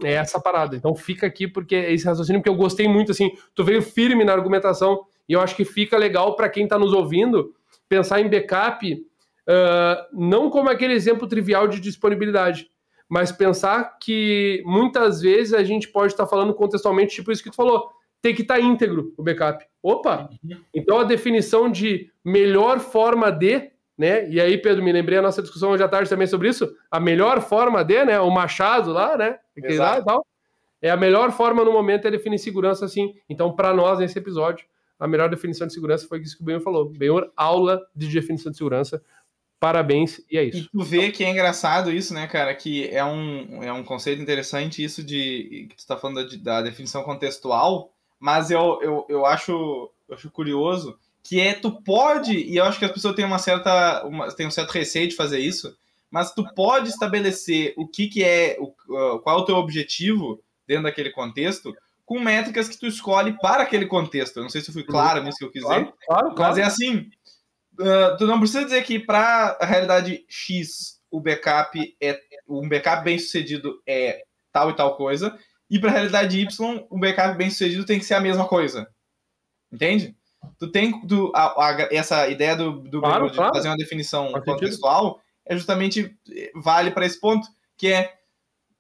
é essa parada. Então, fica aqui porque é esse raciocínio, porque eu gostei muito, assim, tu veio firme na argumentação e eu acho que fica legal para quem está nos ouvindo pensar em backup ah, não como aquele exemplo trivial de disponibilidade, mas pensar que muitas vezes a gente pode estar falando contextualmente, tipo isso que tu falou, tem que estar íntegro o backup. Opa! Então, a definição de melhor forma de né? E aí, Pedro, me lembrei a nossa discussão hoje à tarde também sobre isso. A melhor forma de, né? O Machado lá, né? aquele lá e tal. É a melhor forma no momento é definir segurança assim. Então, para nós, nesse episódio, a melhor definição de segurança foi isso que o Benhor falou. Benhor, aula de definição de segurança. Parabéns, e é E isso. tu vê que é engraçado isso, né, cara? Que é um, é um conceito interessante isso de que tu tá falando da, da definição contextual, mas eu, eu, eu, acho, eu acho curioso que é tu pode, e eu acho que as pessoas têm uma certa. Uma, têm um certo receio de fazer isso, mas tu pode estabelecer o que, que é, o, qual é o teu objetivo dentro daquele contexto, com métricas que tu escolhe para aquele contexto. Eu não sei se eu fui claro nisso que eu quis dizer. Claro, claro, Mas é assim, uh, tu não precisa dizer que para a realidade X o backup é um backup bem sucedido é tal e tal coisa, e para a realidade Y o backup bem sucedido tem que ser a mesma coisa. Entende? Tu tem tu, a, a, essa ideia do, do Claro, de claro. fazer uma definição Faz sentido. contextual é justamente eh, vale para esse ponto, que é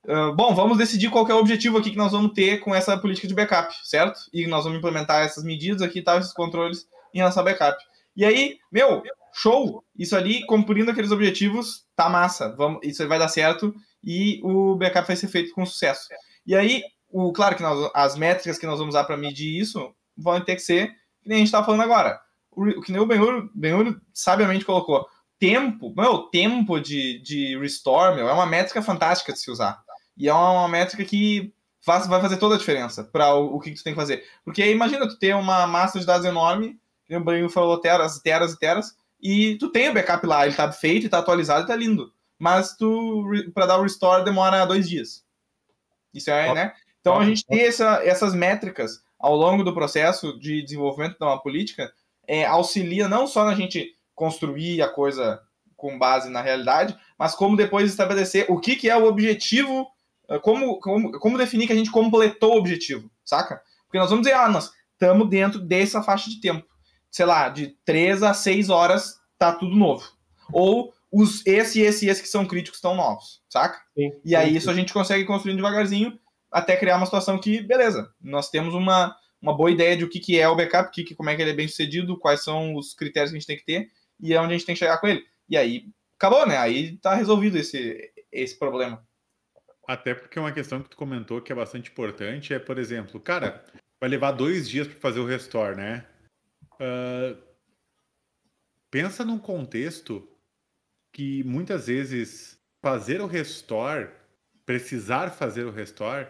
uh, bom, vamos decidir qual é o objetivo aqui que nós vamos ter com essa política de backup, certo? E nós vamos implementar essas medidas aqui, tal, esses controles em relação ao backup. E aí, meu, show! Isso ali, cumprindo aqueles objetivos, tá massa. Vamos, isso vai dar certo e o backup vai ser feito com sucesso. E aí, o, claro que nós, as métricas que nós vamos usar para medir isso vão ter que ser, que nem a gente está falando agora. O, que nem o Benhur, Benhur sabiamente colocou. Tempo, meu, tempo de, de restore, meu, é uma métrica fantástica de se usar. E é uma, uma métrica que faz, vai fazer toda a diferença para o, o que tu tem que fazer. Porque imagina tu ter uma massa de dados enorme, que o Benhur falou, teras, teras e teras, e tu tem o backup lá, ele tá feito, tá atualizado e tá lindo. Mas tu, para dar o restore, demora dois dias. Isso é, né? Então a gente ó. ter essa, essas métricas ao longo do processo de desenvolvimento de uma política é, auxilia não só na gente construir a coisa com base na realidade, mas como depois estabelecer o que, que é o objetivo, eh, como, como, como definir que a gente completou o objetivo, saca? Porque nós vamos dizer, ah, nós estamos dentro dessa faixa de tempo. Sei lá, de 3 a 6 horas tá tudo novo. Ou os esse, esse e esse que são críticos estão novos, saca? Sim, E aí sim, isso a gente consegue construindo devagarzinho até criar uma situação que, beleza, nós temos uma, uma boa ideia de o que, que é o backup, que, que, como é que ele é bem sucedido, quais são os critérios que a gente tem que ter e é onde a gente tem que chegar com ele. E aí acabou, né? Aí tá resolvido esse, esse problema. Até porque uma questão que tu comentou que é bastante importante é, por exemplo, cara, vai levar dois dias para fazer o restore, né? Ah, pensa num contexto que muitas vezes fazer o restore, precisar fazer o restore,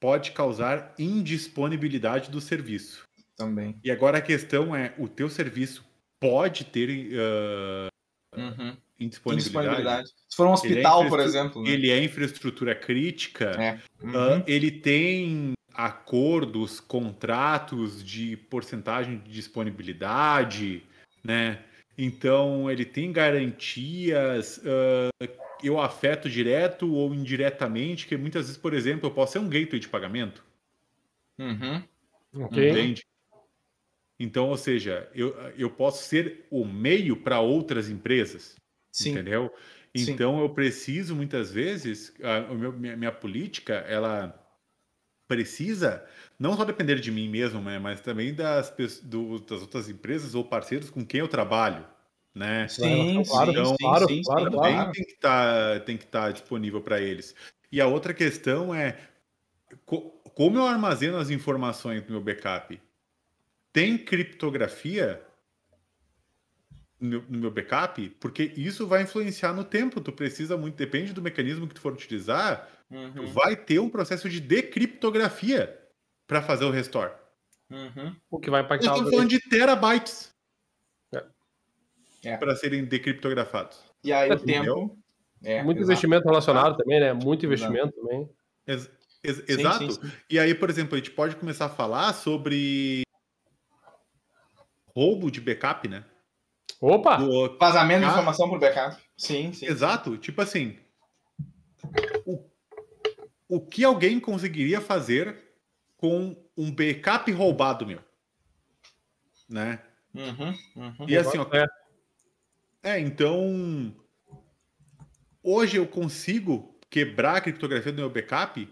pode causar indisponibilidade do serviço. Também. E agora a questão é, o teu serviço pode ter uh, Uhum. indisponibilidade? Indisponibilidade. Se for um é hospital, por infraestru- exemplo. né? Ele é infraestrutura crítica, É. ah, Uhum. ele tem acordos, contratos de porcentagem de disponibilidade, né? Então ele tem garantias, ah, eu afeto direto ou indiretamente, que muitas vezes, por exemplo, eu posso ser um gateway de pagamento. Uhum. Ok. Entende? Então, ou seja, eu, eu posso ser o meio para outras empresas, Sim. entendeu? Sim. Então, eu preciso, muitas vezes, a, meu- minha, minha política, ela precisa não só depender de mim mesmo, né, mas também das, do- das outras empresas ou parceiros com quem eu trabalho, né? Sim, Claro, sim, então, sim, claro, sim, claro, Também claro. tem que estar tem que estar disponível para eles. E a outra questão é co- como eu armazeno as informações no meu backup? Tem criptografia no meu, no meu backup? Porque isso vai influenciar no tempo. Tu precisa muito, depende do mecanismo que tu for utilizar, tu Uhum. vai ter um processo de decriptografia para fazer o restore. Uhum. O que vai impactar o falando de terabytes. É. para serem decriptografados. E aí o tempo. É, Muito exato. investimento relacionado também, né? Muito investimento também. Ex- ex- Sim, exato. sim, sim. E aí, por exemplo, a gente pode começar a falar sobre roubo de backup, né? Opa! Do- Vazamento de informação por backup. Sim, sim. Exato. Tipo assim, o, o que alguém conseguiria fazer com um backup roubado meu? Né? Uhum, uhum. E assim, ó, É. é, então hoje eu consigo quebrar a criptografia do meu backup?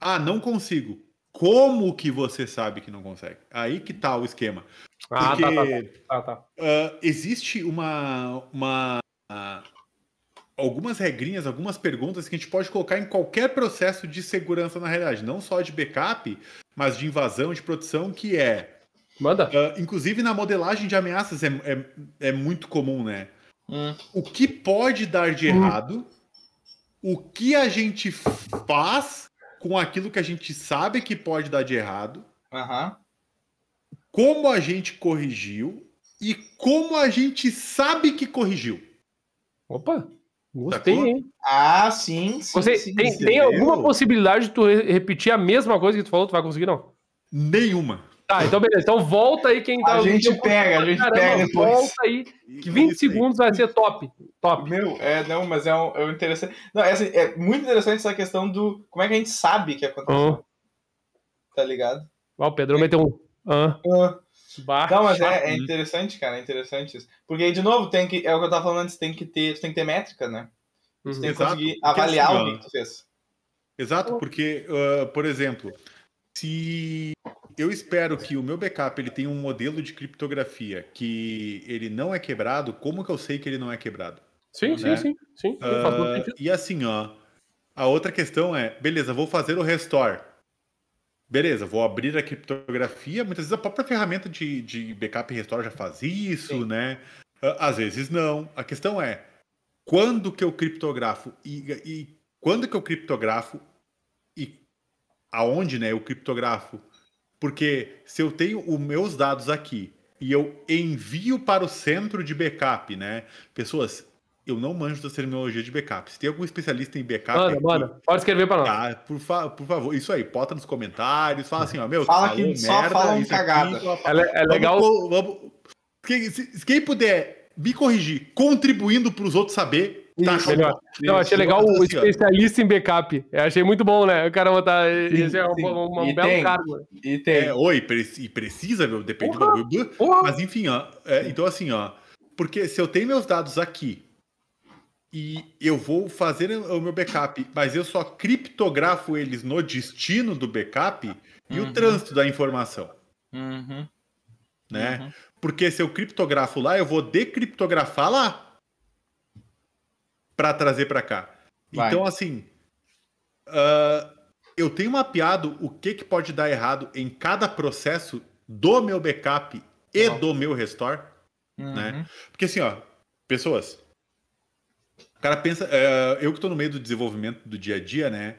Ah, não consigo. Como que você sabe que não consegue? Aí que tá o esquema. Ah, Porque tá, tá, tá, tá. ah, existe uma, uma ah, algumas regrinhas, algumas perguntas que a gente pode colocar em qualquer processo de segurança na realidade, não só de backup, mas de invasão, de proteção, que é, Manda. ah, inclusive na modelagem de ameaças é, é, é muito comum, né? Hum, O que pode dar de errado, o que a gente faz com aquilo que a gente sabe que pode dar de errado, Aham. como a gente corrigiu e como a gente sabe que corrigiu. Opa! Gostei, Sacou? hein? Ah, sim, sim. Você sim, tem, tem alguma possibilidade de tu re- repetir a mesma coisa que tu falou? Tu vai conseguir, não? Nenhuma. Tá, então beleza. Então volta aí quem tá. A gente pega, a gente Caramba, pega depois. Volta aí, que 20 Isso aí. segundos vai ser top. Top. Meu, é, não, mas é um, é um interessante. Não, é, assim, é muito interessante essa questão do como é que a gente sabe que aconteceu. Tá ligado? Ó, o Pedro meteu um. Ah, bah, Não, mas é, é interessante, cara, é interessante isso. Porque aí, de novo, tem que. É o que eu tava falando antes, tem que ter, tem que ter métrica, né? Uhum. tem que Exato, conseguir porque avaliar assim, o que tu fez. Exato, porque, ah, por exemplo, se eu espero que o meu backup ele tenha um modelo de criptografia que ele não é quebrado, como que eu sei que ele não é quebrado? Sim, sim, né? sim. sim. Faz todo Ah, e assim, ó, a outra questão é, beleza, vou fazer o restore. Beleza, vou abrir a criptografia. Muitas vezes a própria ferramenta de, de backup e restore já faz isso, Sim. né? Ah, Às vezes não. A questão é, quando que eu criptografo e, e quando que eu criptografo e aonde, né, eu criptografo? Porque se eu tenho os meus dados aqui e eu envio para o centro de backup, né? Pessoas, eu não manjo da terminologia de backup. Se tem algum especialista em backup, Manda, aqui, manda. Pode escrever pra nós. Tá, por, fa- por favor, isso aí, bota nos comentários, fala assim, ó, meu, Fala que só falam isso cagada. É, é legal. Vamos, vamos- quem, se- quem puder me corrigir, contribuindo para os outros saber, tá Isso, melhor. bola. Não, achei legal Assim, o ó. especialista em backup. Eu achei muito bom, né? O cara tá. Esse é um, sim. um- um E belo tem. cargo. E tem. É, oi, pre- e precisa, meu, depende Porra! do! Mas enfim, ó. é, então, assim, ó. Porque se eu tenho meus dados aqui e eu vou fazer o meu backup, mas eu só criptografo eles no destino do backup e Uhum. o trânsito da informação, Uhum, né? uhum. Porque se eu criptografo lá, eu vou decriptografar lá para trazer para cá. Vai. Então, assim, ah, eu tenho mapeado o que, que pode dar errado em cada processo do meu backup e do meu restore, Uhum. né? Porque assim, ó, pessoas, o cara pensa, eh, eu que estou no meio do desenvolvimento do dia a dia, né?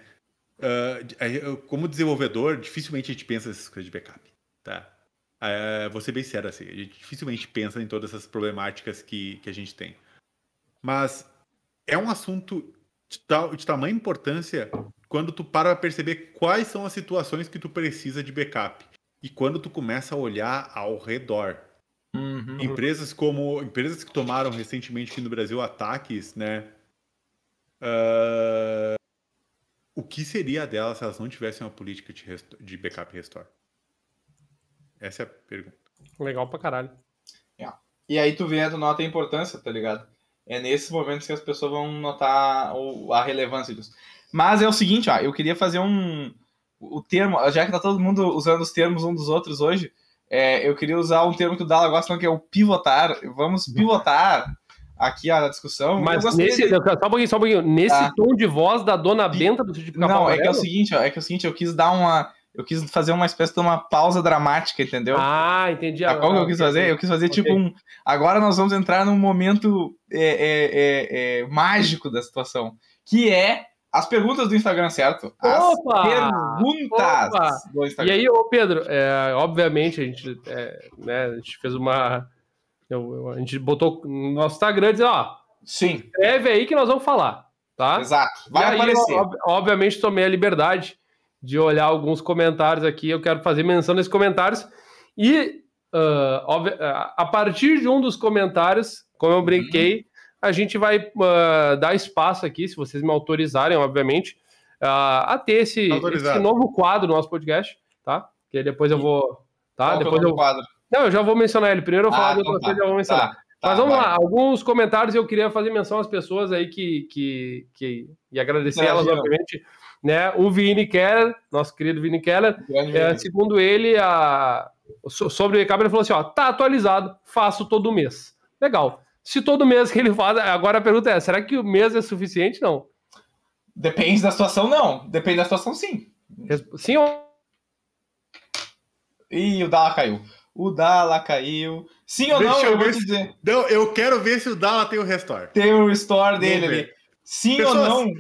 eu, como desenvolvedor, dificilmente a gente pensa nessas coisas de backup, tá? É, vou ser bem sério assim, a gente dificilmente pensa em todas essas problemáticas que, que a gente tem. Mas é um assunto de, tal, de tamanha importância quando tu para perceber quais são as situações que tu precisa de backup. E quando tu começa a olhar ao redor. Uhum. Empresas como empresas que tomaram recentemente aqui no Brasil ataques, né? Ah, o que seria dela se elas não tivessem uma política de, de backup e restore? Essa é a pergunta. Legal pra caralho. E aí tu vê, tu nota a importância, tá ligado? É nesses momentos que as pessoas vão notar a relevância disso. Mas é o seguinte, ó, eu queria fazer um. O termo, já que tá todo mundo usando os termos um dos outros hoje, é, eu queria usar um termo que o Dala gosta, que é o pivotar. Vamos pivotar aqui a discussão. Mas nesse. de- Só um pouquinho, só um pouquinho. Nesse Tá. tom de voz da dona Benta do Não, é que é o seguinte, ó, é que é o seguinte, eu quis dar uma. Eu quis fazer uma espécie de uma pausa dramática, entendeu? Ah, entendi. Sabe qual que eu quis fazer? Eu quis fazer tipo Ok. um. Agora nós vamos entrar num momento é, é, é, é, mágico da situação, que é as perguntas do Instagram, certo? As Opa! perguntas Opa! do E Instagram. aí, ô Pedro, é, obviamente a gente, é, né, a gente fez uma. eu- eu- a gente botou no nosso Instagram dizendo, ó, Sim, escreve aí que nós vamos falar, tá? exato. Vai E aí, aparecer. ob- obviamente, tomei a liberdade de olhar alguns comentários aqui. Eu quero fazer menção nesses comentários. E ah, obvi- ah, a partir de um dos comentários, como eu brinquei, a gente vai ah, dar espaço aqui, se vocês me autorizarem, obviamente, ah, a ter esse, esse novo quadro no nosso podcast, tá? Que depois eu vou. Tá? Qual é o Depois nome eu. do quadro? Não, eu já vou mencionar ele. Primeiro eu vou Ah, falar então outra tá. eu vou mencionar. Tá, tá, Mas vamos vai. lá, alguns comentários eu queria fazer menção às pessoas aí que. que, que e agradecer elas, obviamente. Né? O Vini Keller, nosso querido Vini Keller, é, segundo ele, a, so- sobre o recap, ele falou assim: ó, tá atualizado, faço todo mês. Legal. Se todo mês que ele faz, agora a pergunta é: será que o mês é suficiente? Não. Depende da situação, não. Depende da situação, sim. Sim ou Ih, o Dala caiu. O Dala caiu. Sim ou Deixa não? eu Eu vou ver te se- dizer. Não, eu quero ver se o Dala tem o restore. Tem o restore dele ali. Sim Pessoas, ou não?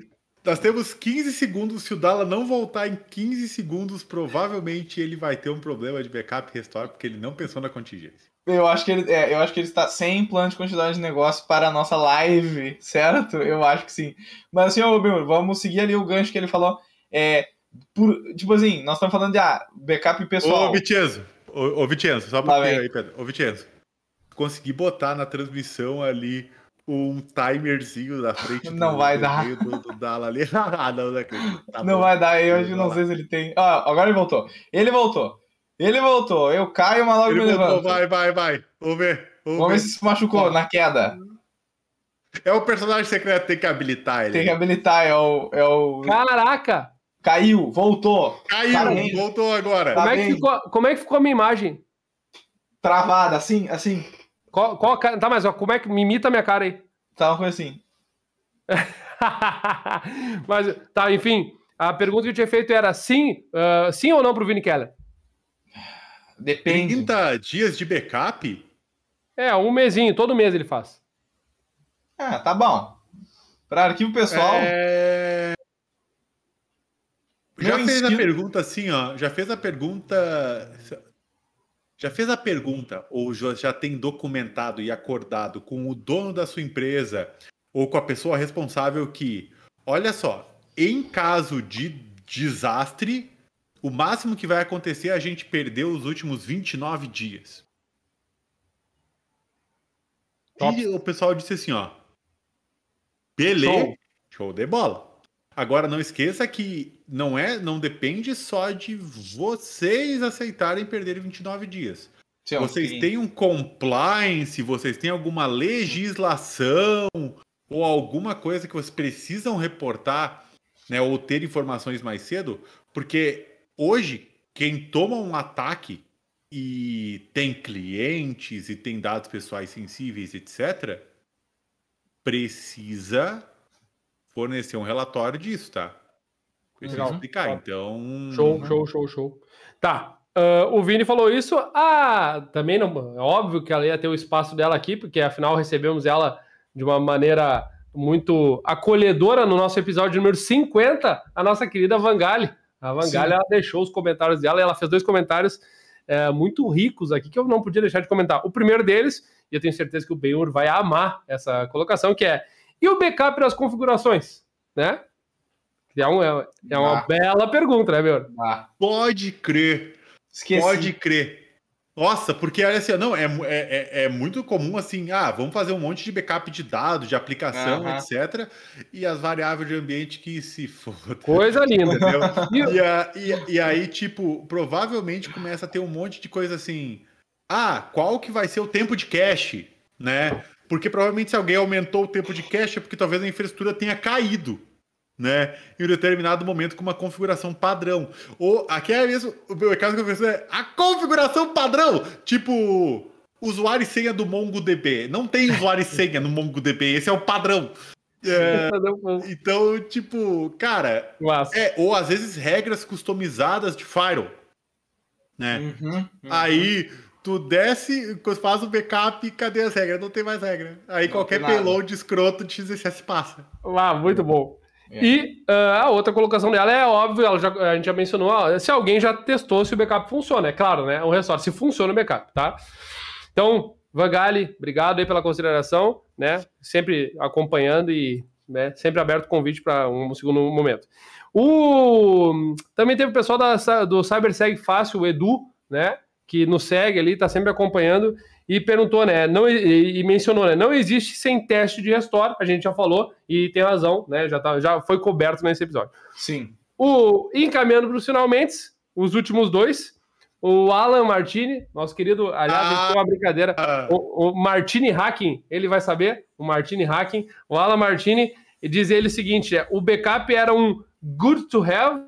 Nós temos 15 segundos. Se o Dala não voltar em 15 segundos, provavelmente ele vai ter um problema de backup e restore, porque ele não pensou na contingência. Eu acho que ele, é, eu acho que ele está sem plano de quantidade de negócio para a nossa live, certo? Eu acho que sim. Mas assim, ô, meu, vamos seguir ali o gancho que ele falou. É, por, tipo assim, nós estamos falando de ah, backup pessoal. Ô, Vicenzo, ô, ô Vicenzo, só vem. ter aí, Pedro. Ô, Vicenzo, consegui botar na transmissão ali um timerzinho na frente Não vai do, dar. do, do Dala ali. ah, não, não. Tá não vai dar, eu Vamos não sei se ele tem. Ah, agora ele voltou. Ele voltou. Ele voltou. Eu caio, mas logo Ele me voltou, levanto. vai, vai, vai. Vamos ver. Vamos Vamos ver ver. se se machucou na queda. É o personagem secreto, tem que habilitar ele. Tem que habilitar, é o. É o... Caraca! Caiu, voltou. Caiu, Parabéns. voltou agora. Tá Como é, ficou, como é que ficou a minha imagem? Travada, assim, assim. Qual, qual a cara- tá, mas ó, como é que me imita a minha cara aí? Tá uma coisa assim. Mas, tá, enfim, a pergunta que eu tinha feito era sim, ah, sim ou não pro Vini Keller? Depende. 30 dias de backup? É, um mesinho, todo mês ele faz. Ah, tá bom. Para arquivo pessoal, É... Já fez a pergunta assim, ó. Já fez a pergunta. Já fez a pergunta, ou já, tem documentado e acordado com o dono da sua empresa ou com a pessoa responsável que, olha só, em caso de desastre, o máximo que vai acontecer é a gente perder os últimos 29 dias. Top. E o pessoal disse assim, ó. Beleza, Show. show de bola. Agora não esqueça que não é, não depende só de vocês aceitarem perder 29 dias. Vocês têm um compliance, vocês têm alguma legislação ou alguma coisa que vocês precisam reportar, né, ou ter informações mais cedo, porque hoje quem toma um ataque e tem clientes e tem dados pessoais sensíveis, etc, precisa fornecer um relatório disso, tá? Precisa Legal. explicar. Então, Show, show, show, show. Tá. ah, o Vini falou isso. Ah, também não. É óbvio que ela ia ter o espaço dela aqui, porque afinal recebemos ela de uma maneira muito acolhedora no nosso episódio número 50, a nossa querida Vangali. A Vangali Sim. ela deixou os comentários dela e ela fez dois comentários é, muito ricos aqui que eu não podia deixar de comentar. O primeiro deles, e eu tenho certeza que o Benhur vai amar essa colocação, que é e o backup das configurações, né? É, um, é, é uma ah. bela pergunta, né, meu? Ah. Pode crer. Esqueci. Pode crer. Nossa, porque assim, não, é, é, é, é, muito comum assim, ah, vamos fazer um monte de backup de dados, de aplicação, uhum. etc. E as variáveis de ambiente que se foda. Coisa linda. e, e, e, aí, tipo, provavelmente começa a ter um monte de coisa assim. Ah, qual que vai ser o tempo de cache, né? Porque provavelmente se alguém aumentou o tempo de cache é porque talvez a infraestrutura tenha caído né? Em um determinado momento com uma configuração padrão. Ou aqui é mesmo, o caso que eu penso é a configuração padrão, tipo usuário e senha do MongoDB. Não tem usuário e senha no MongoDB, esse é o padrão. É, então, tipo, cara, é, ou às vezes regras customizadas de Firewall, né? Uhum, uhum. Aí tu desce, faz o backup, cadê as regras? Não tem mais regra. Aí não qualquer payload escroto de XSS passa. Ah, muito bom. É. E uh, a outra colocação dela é óbvio, ela já, a gente já mencionou, ó, se alguém já testou se o backup funciona, é claro, né? O restore, se funciona o backup, tá? Então, Vangali, obrigado aí pela consideração, né? Sempre acompanhando e né, sempre aberto o convite para um segundo momento. O... Também teve o pessoal da, do CyberSeg Fácil, o Edu, né? Que nos segue ali, tá sempre acompanhando e perguntou, né? Não, e, e, mencionou, né? Não existe sem teste de restore, a gente já falou, e tem razão, né? Já, tá, já foi coberto nesse episódio. Sim. O, encaminhando para os finalmente, os últimos dois, o Alan Martini, nosso querido, aliás, ah, uma brincadeira, ah, o, o Martini Hacking, ele vai saber, o Martini Hacking, o Alan Martini, diz ele o seguinte: é, o backup era um good to have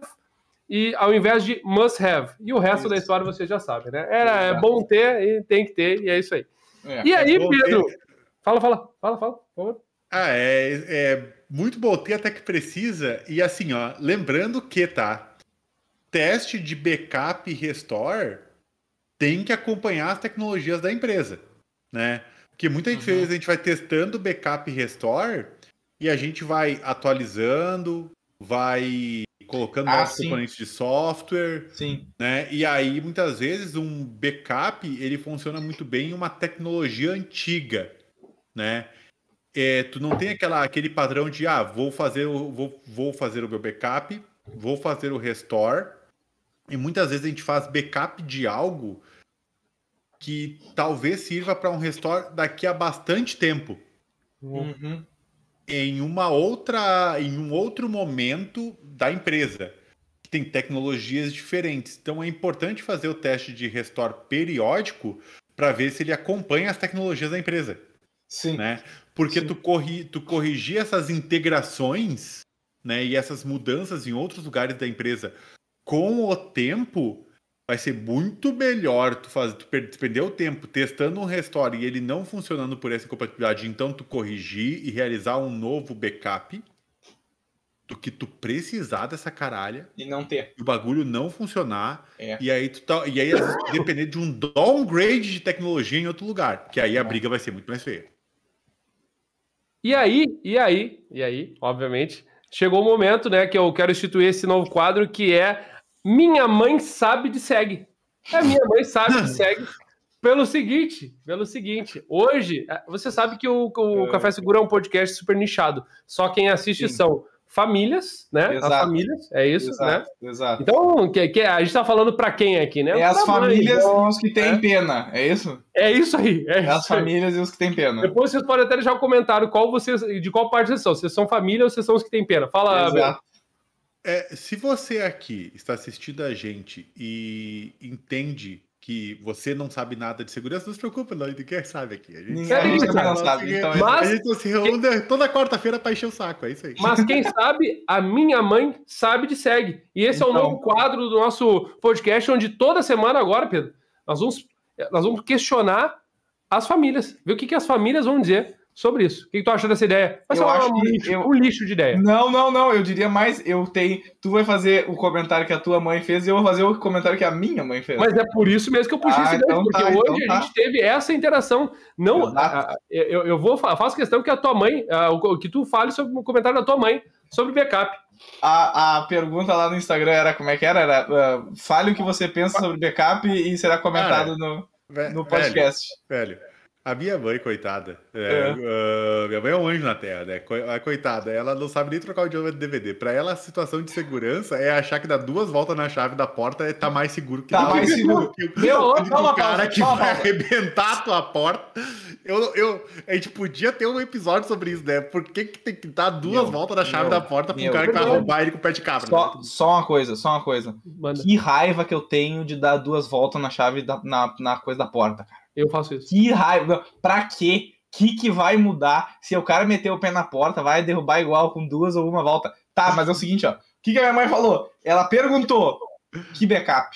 e ao invés de must have. E o resto isso. da história você já sabe, né? Era é bom ter e tem que ter, e é isso aí. É, e aí, é Pedro? Ter... Fala, fala, fala, fala, por favor. Ah, é, é muito bom ter até que precisa. E assim, ó, lembrando que, tá? Teste de backup e restore tem que acompanhar as tecnologias da empresa, né? Porque muitas uhum. vezes a gente vai testando backup e restore e a gente vai atualizando, vai colocando ah, novos componentes de software. Sim. Né? E aí, muitas vezes, um backup ele funciona muito bem em uma tecnologia antiga. Né? É, tu não tem aquela, aquele padrão de ah, vou fazer, o, vou, vou fazer o meu backup, vou fazer o restore. E muitas vezes a gente faz backup de algo que talvez sirva para um restore daqui a bastante tempo. Uhum em uma outra, em um outro momento da empresa. Tem tecnologias diferentes. Então é importante fazer o teste de restore periódico para ver se ele acompanha as tecnologias da empresa. Sim. Né? Porque Sim. Tu, corri, tu corrigir essas integrações né, e essas mudanças em outros lugares da empresa com o tempo vai ser muito melhor tu fazer tu perder o tempo testando um restore e ele não funcionando por essa incompatibilidade, então tu corrigir e realizar um novo backup do que tu precisar dessa caralha e não ter o bagulho não funcionar é. e aí tu tá, e aí depender de um downgrade de tecnologia em outro lugar, que aí a briga vai ser muito mais feia. E aí, e aí, e aí, obviamente, chegou o momento, né, que eu quero instituir esse novo quadro que é minha mãe sabe de segue. A minha mãe sabe de segue. Pelo seguinte, pelo seguinte, hoje, é, você sabe que o, o é. Café Seguro é um podcast super nichado. Só quem assiste Sim. são famílias, né? Exato. As famílias, é isso, exato, né? Exato. Então, que, que, a gente tá falando para quem aqui, né? É as famílias mãe, e os que têm é? pena, é isso? É isso aí. É, é as famílias e os que têm pena. Depois vocês podem até deixar um comentário qual vocês, de qual parte vocês são. Vocês são família ou vocês são os que têm pena? Fala, Exato. É, se você aqui está assistindo a gente e entende que você não sabe nada de segurança, não se preocupe, não, ninguém sabe aqui. A gente, ninguém, a gente não sabe. Então, mas, a gente se reúne toda quarta-feira para encher o saco, é isso aí. Mas quem sabe, a minha mãe sabe de segue. E esse então, é o então. novo quadro do nosso podcast, onde toda semana agora, Pedro, nós vamos, nós vamos questionar as famílias, ver o que, que as famílias vão dizer sobre isso. O que, tu acha dessa ideia? Vai ser um, lixo, eu... um lixo de ideia. Não, não, não. Eu diria mais, eu tenho. Tu vai fazer o comentário que a tua mãe fez e eu vou fazer o comentário que a minha mãe fez. Mas é por isso mesmo que eu puxei ah, essa ideia, então porque tá, hoje então a tá. gente teve essa interação. Não, a, a, eu, eu vou faço questão que a tua mãe, a, o, que tu fale sobre o comentário da tua mãe. sobre backup. A, a pergunta lá no Instagram era como é que era? Era uh, fale o que você pensa sobre backup e será comentado no, no podcast. Velho, velho, a minha mãe, coitada, é, uh, minha mãe é um anjo na Terra, né? Coitada, ela não sabe nem trocar o idioma de DVD. Pra ela, a situação de segurança é achar que dar duas voltas na chave da porta é tá mais seguro que Tá mais seguro. Que, Meu, que o cara que vai arrebentar a tua porta. Eu, eu, a gente podia ter um episódio sobre isso, né? Por que, que tem que dar duas meu, voltas na chave meu, da porta pra um cara que vai roubar ele com o pé de cabra? Só, né? só uma coisa, só uma coisa. Manda. Que raiva que eu tenho de dar duas voltas na chave da, na, na coisa da porta, cara. Eu faço isso. Que raiva. Pra quê? O que, que vai mudar se o cara meter o pé na porta, vai derrubar igual com duas ou uma volta? Tá, mas é o seguinte, ó. O que, que a minha mãe falou? Ela perguntou: que backup?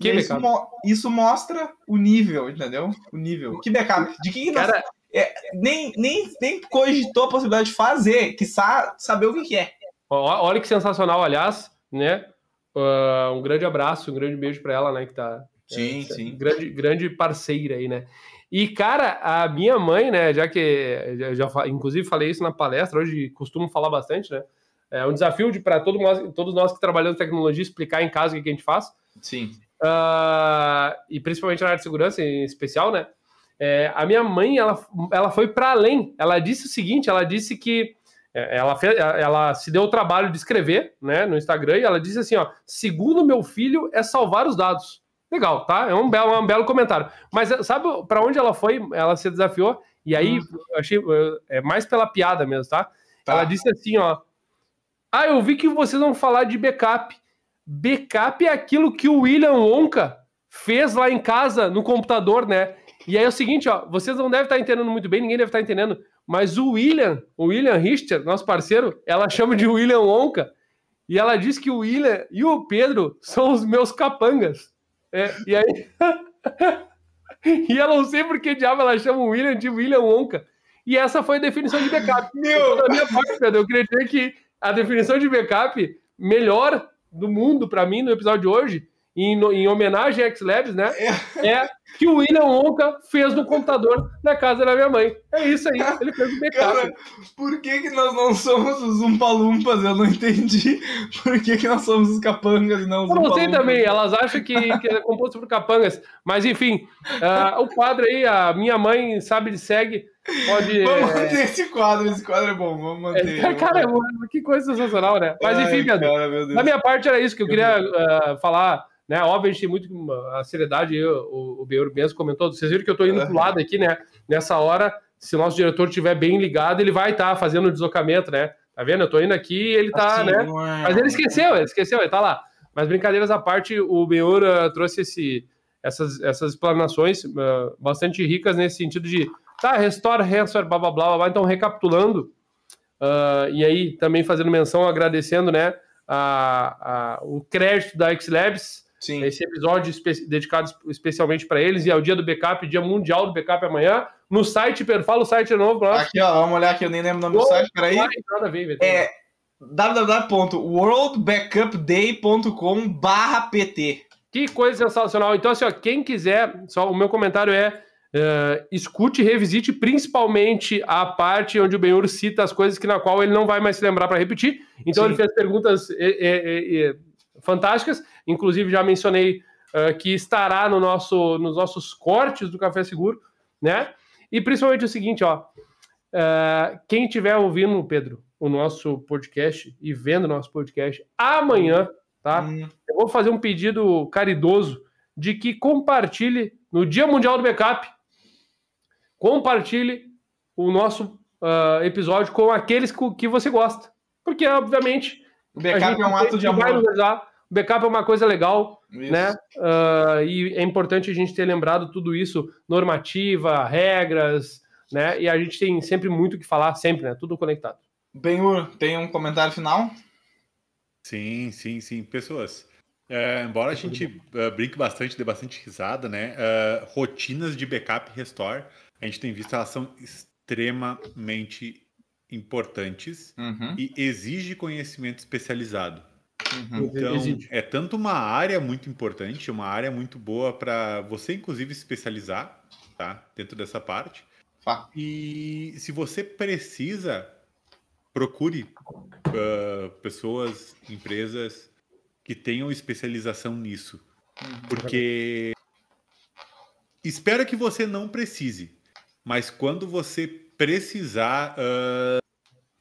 Que isso, backup? Mo isso, mostra o nível, entendeu? O nível. Que backup? De que, que nós... cara... É, nem, nem, nem cogitou a possibilidade de fazer, que sa saber o que, que é. Olha que sensacional, aliás, né? Uh, um grande abraço, um grande beijo para ela, né? Que tá, Sim, é, sim. Grande, grande parceira aí, né? E, cara, a minha mãe, né, já que já, já inclusive falei isso na palestra, hoje costumo falar bastante, né? É um desafio de para todo nós, todos nós que trabalhamos em tecnologia explicar em casa o que a gente faz. Sim. Uh, e principalmente na área de segurança em especial, né? É, a minha mãe, ela, ela foi para além. Ela disse o seguinte: ela disse que é, ela, fez, ela se deu o trabalho de escrever né, no Instagram e ela disse assim: ó, segundo meu filho, é salvar os dados. Legal, tá? É um belo, um belo comentário. Mas eh, sabe para onde ela foi? Ela se desafiou, e aí hum. achei é mais pela piada mesmo, tá? tá? Ela disse assim, ó. Ah, eu vi que vocês vão falar de backup. Backup é aquilo que o William Wonka fez lá em casa no computador, né? E aí é o seguinte, ó, vocês não devem estar entendendo muito bem, ninguém deve estar entendendo, mas o William, o William Richter, nosso parceiro, ela chama de William Wonka, e ela diz que o William e o Pedro são os meus capangas. É, e aí. e eu não sei por que diabo ela chama o William de William Wonka. E essa foi a definição de backup. Meu! Da minha parte, Pedro, eu queria dizer que a definição de backup melhor do mundo para mim no episódio de hoje em, em homenagem a X-Labs, né? É. é. que o William Wonka fez no computador da casa da minha mãe. É isso aí, ele fez o backup. Cara, por que, que nós não somos os Umpalumpas? Eu não entendi. Por que, que nós somos os capangas e não os Eu não sei também, elas acham que, que é composto por capangas. Mas enfim, uh, o quadro aí, a minha mãe sabe de segue. Pode, vamos é... manter esse quadro, esse quadro é bom, vamos manter. É, cara, vamos... que coisa sensacional, né? Mas enfim, Ai, cara, da minha parte era isso que eu queria uh, falar né? Óbvio, a gente tem muito a seriedade, eu, o, o Beur mesmo comentou. Vocês viram que eu estou indo pro lado aqui, né? Nessa hora, se o nosso diretor estiver bem ligado, ele vai estar tá fazendo o deslocamento, né? Tá vendo? Eu estou indo aqui e ele tá, assim, né? É... Mas ele esqueceu, ele esqueceu, ele tá lá. Mas brincadeiras à parte, o Beur uh, trouxe esse, essas, essas explanações uh, bastante ricas nesse sentido de tá, restore, restore, blá blá blá blá. Então, recapitulando, uh, e aí também fazendo menção, agradecendo, né? A, a, o crédito da X-Labs, Sim. Esse episódio espe dedicado especialmente para eles e é o dia do backup, dia mundial do backup amanhã. No site, fala o site de novo. Pra aqui, ó, vamos olhar aqui, eu nem lembro o nome do site, peraí. É www.worldbackupday.com/pt. Que coisa sensacional. Então, assim, ó, quem quiser, só o meu comentário é Uh, escute e revisite principalmente a parte onde o Benhur cita as coisas que na qual ele não vai mais se lembrar para repetir. Então Sim. ele fez perguntas fantásticas. Inclusive, já mencionei uh, que estará no nosso, nos nossos cortes do Café Seguro, né? E principalmente o seguinte, ó. Uh, quem estiver ouvindo, Pedro, o nosso podcast e vendo o nosso podcast amanhã, tá? Hum. Eu vou fazer um pedido caridoso de que compartilhe no Dia Mundial do Backup, compartilhe o nosso uh, episódio com aqueles que você gosta. Porque, obviamente, o backup é um ato de amor. Usar, backup é uma coisa legal, isso. né? Uh, e é importante a gente ter lembrado tudo isso, normativa, regras, né? E a gente tem sempre muito o que falar, sempre, né? Tudo conectado. Benhur, tem um comentário final? Sim, sim, sim. Pessoas, é, embora a gente uh, brinque bastante, dê bastante risada, né? Uh, rotinas de backup e restore, a gente tem visto elas são extremamente importantes uhum. e exige conhecimento especializado. Uhum. Então, é tanto uma área muito importante, uma área muito boa para você, inclusive, especializar, tá? Dentro dessa parte. E se você precisa procure uh, pessoas, empresas que tenham especialização nisso. Uhum. Porque espero que você não precise, mas quando você precisar, uh,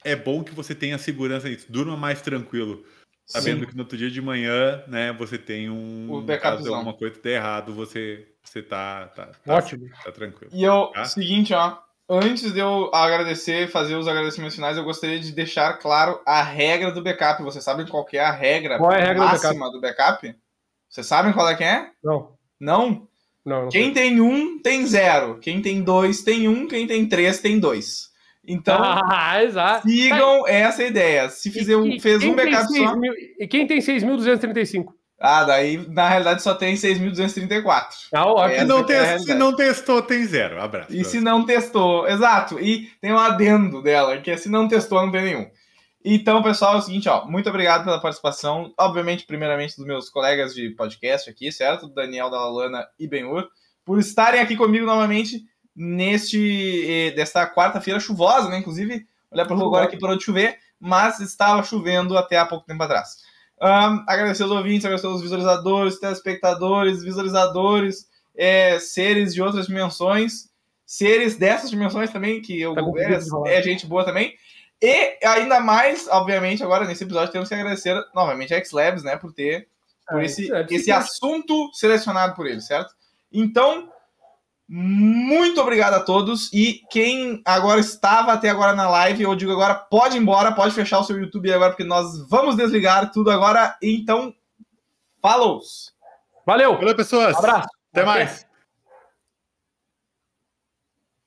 é bom que você tenha segurança nisso. Durma mais tranquilo. Sabendo Sim. que no outro dia de manhã, né, você tem um. O caso alguma coisa der errado, você, você tá, tá, tá, Ótimo. tá tranquilo. E eu, tá? seguinte, ó. Antes de eu agradecer, fazer os agradecimentos finais, eu gostaria de deixar claro a regra do backup. Vocês sabem qual é a regra, qual é a regra máxima do backup? do backup? Vocês sabem qual é que é? Não. Não? Não, não Quem sei. tem um, tem zero. Quem tem dois, tem um. Quem tem três, tem dois. Então, ah, exato. sigam tá. essa ideia. Se fizer um, e, fez um backup só. Mil, e quem tem 6.235? Ah, daí na realidade só tem 6.234. Ah, ótimo. Se não, é se não testou, tem zero. Abraço. E se não testou, exato. E tem um adendo dela, que é se não testou, não tem nenhum. Então, pessoal, é o seguinte, ó, muito obrigado pela participação. Obviamente, primeiramente, dos meus colegas de podcast aqui, certo? Daniel Dalalana e Benhur, por estarem aqui comigo novamente neste desta quarta-feira chuvosa, né? Inclusive, olhar para o agora aqui parou de chover, mas estava chovendo até há pouco tempo atrás. Um, agradecer aos ouvintes, agradecer aos visualizadores, telespectadores, visualizadores, é, seres de outras dimensões, seres dessas dimensões também, que eu, tá é, é gente boa também. E ainda mais, obviamente, agora nesse episódio temos que agradecer novamente a X-Labs, né, por ter por é, esse, é esse assunto selecionado por ele, certo? Então, muito obrigado a todos. E quem agora estava até agora na live, eu digo agora, pode ir embora, pode fechar o seu YouTube agora, porque nós vamos desligar tudo agora. Então, falou! Valeu! Valeu, pessoas! Um abraço! Até mais!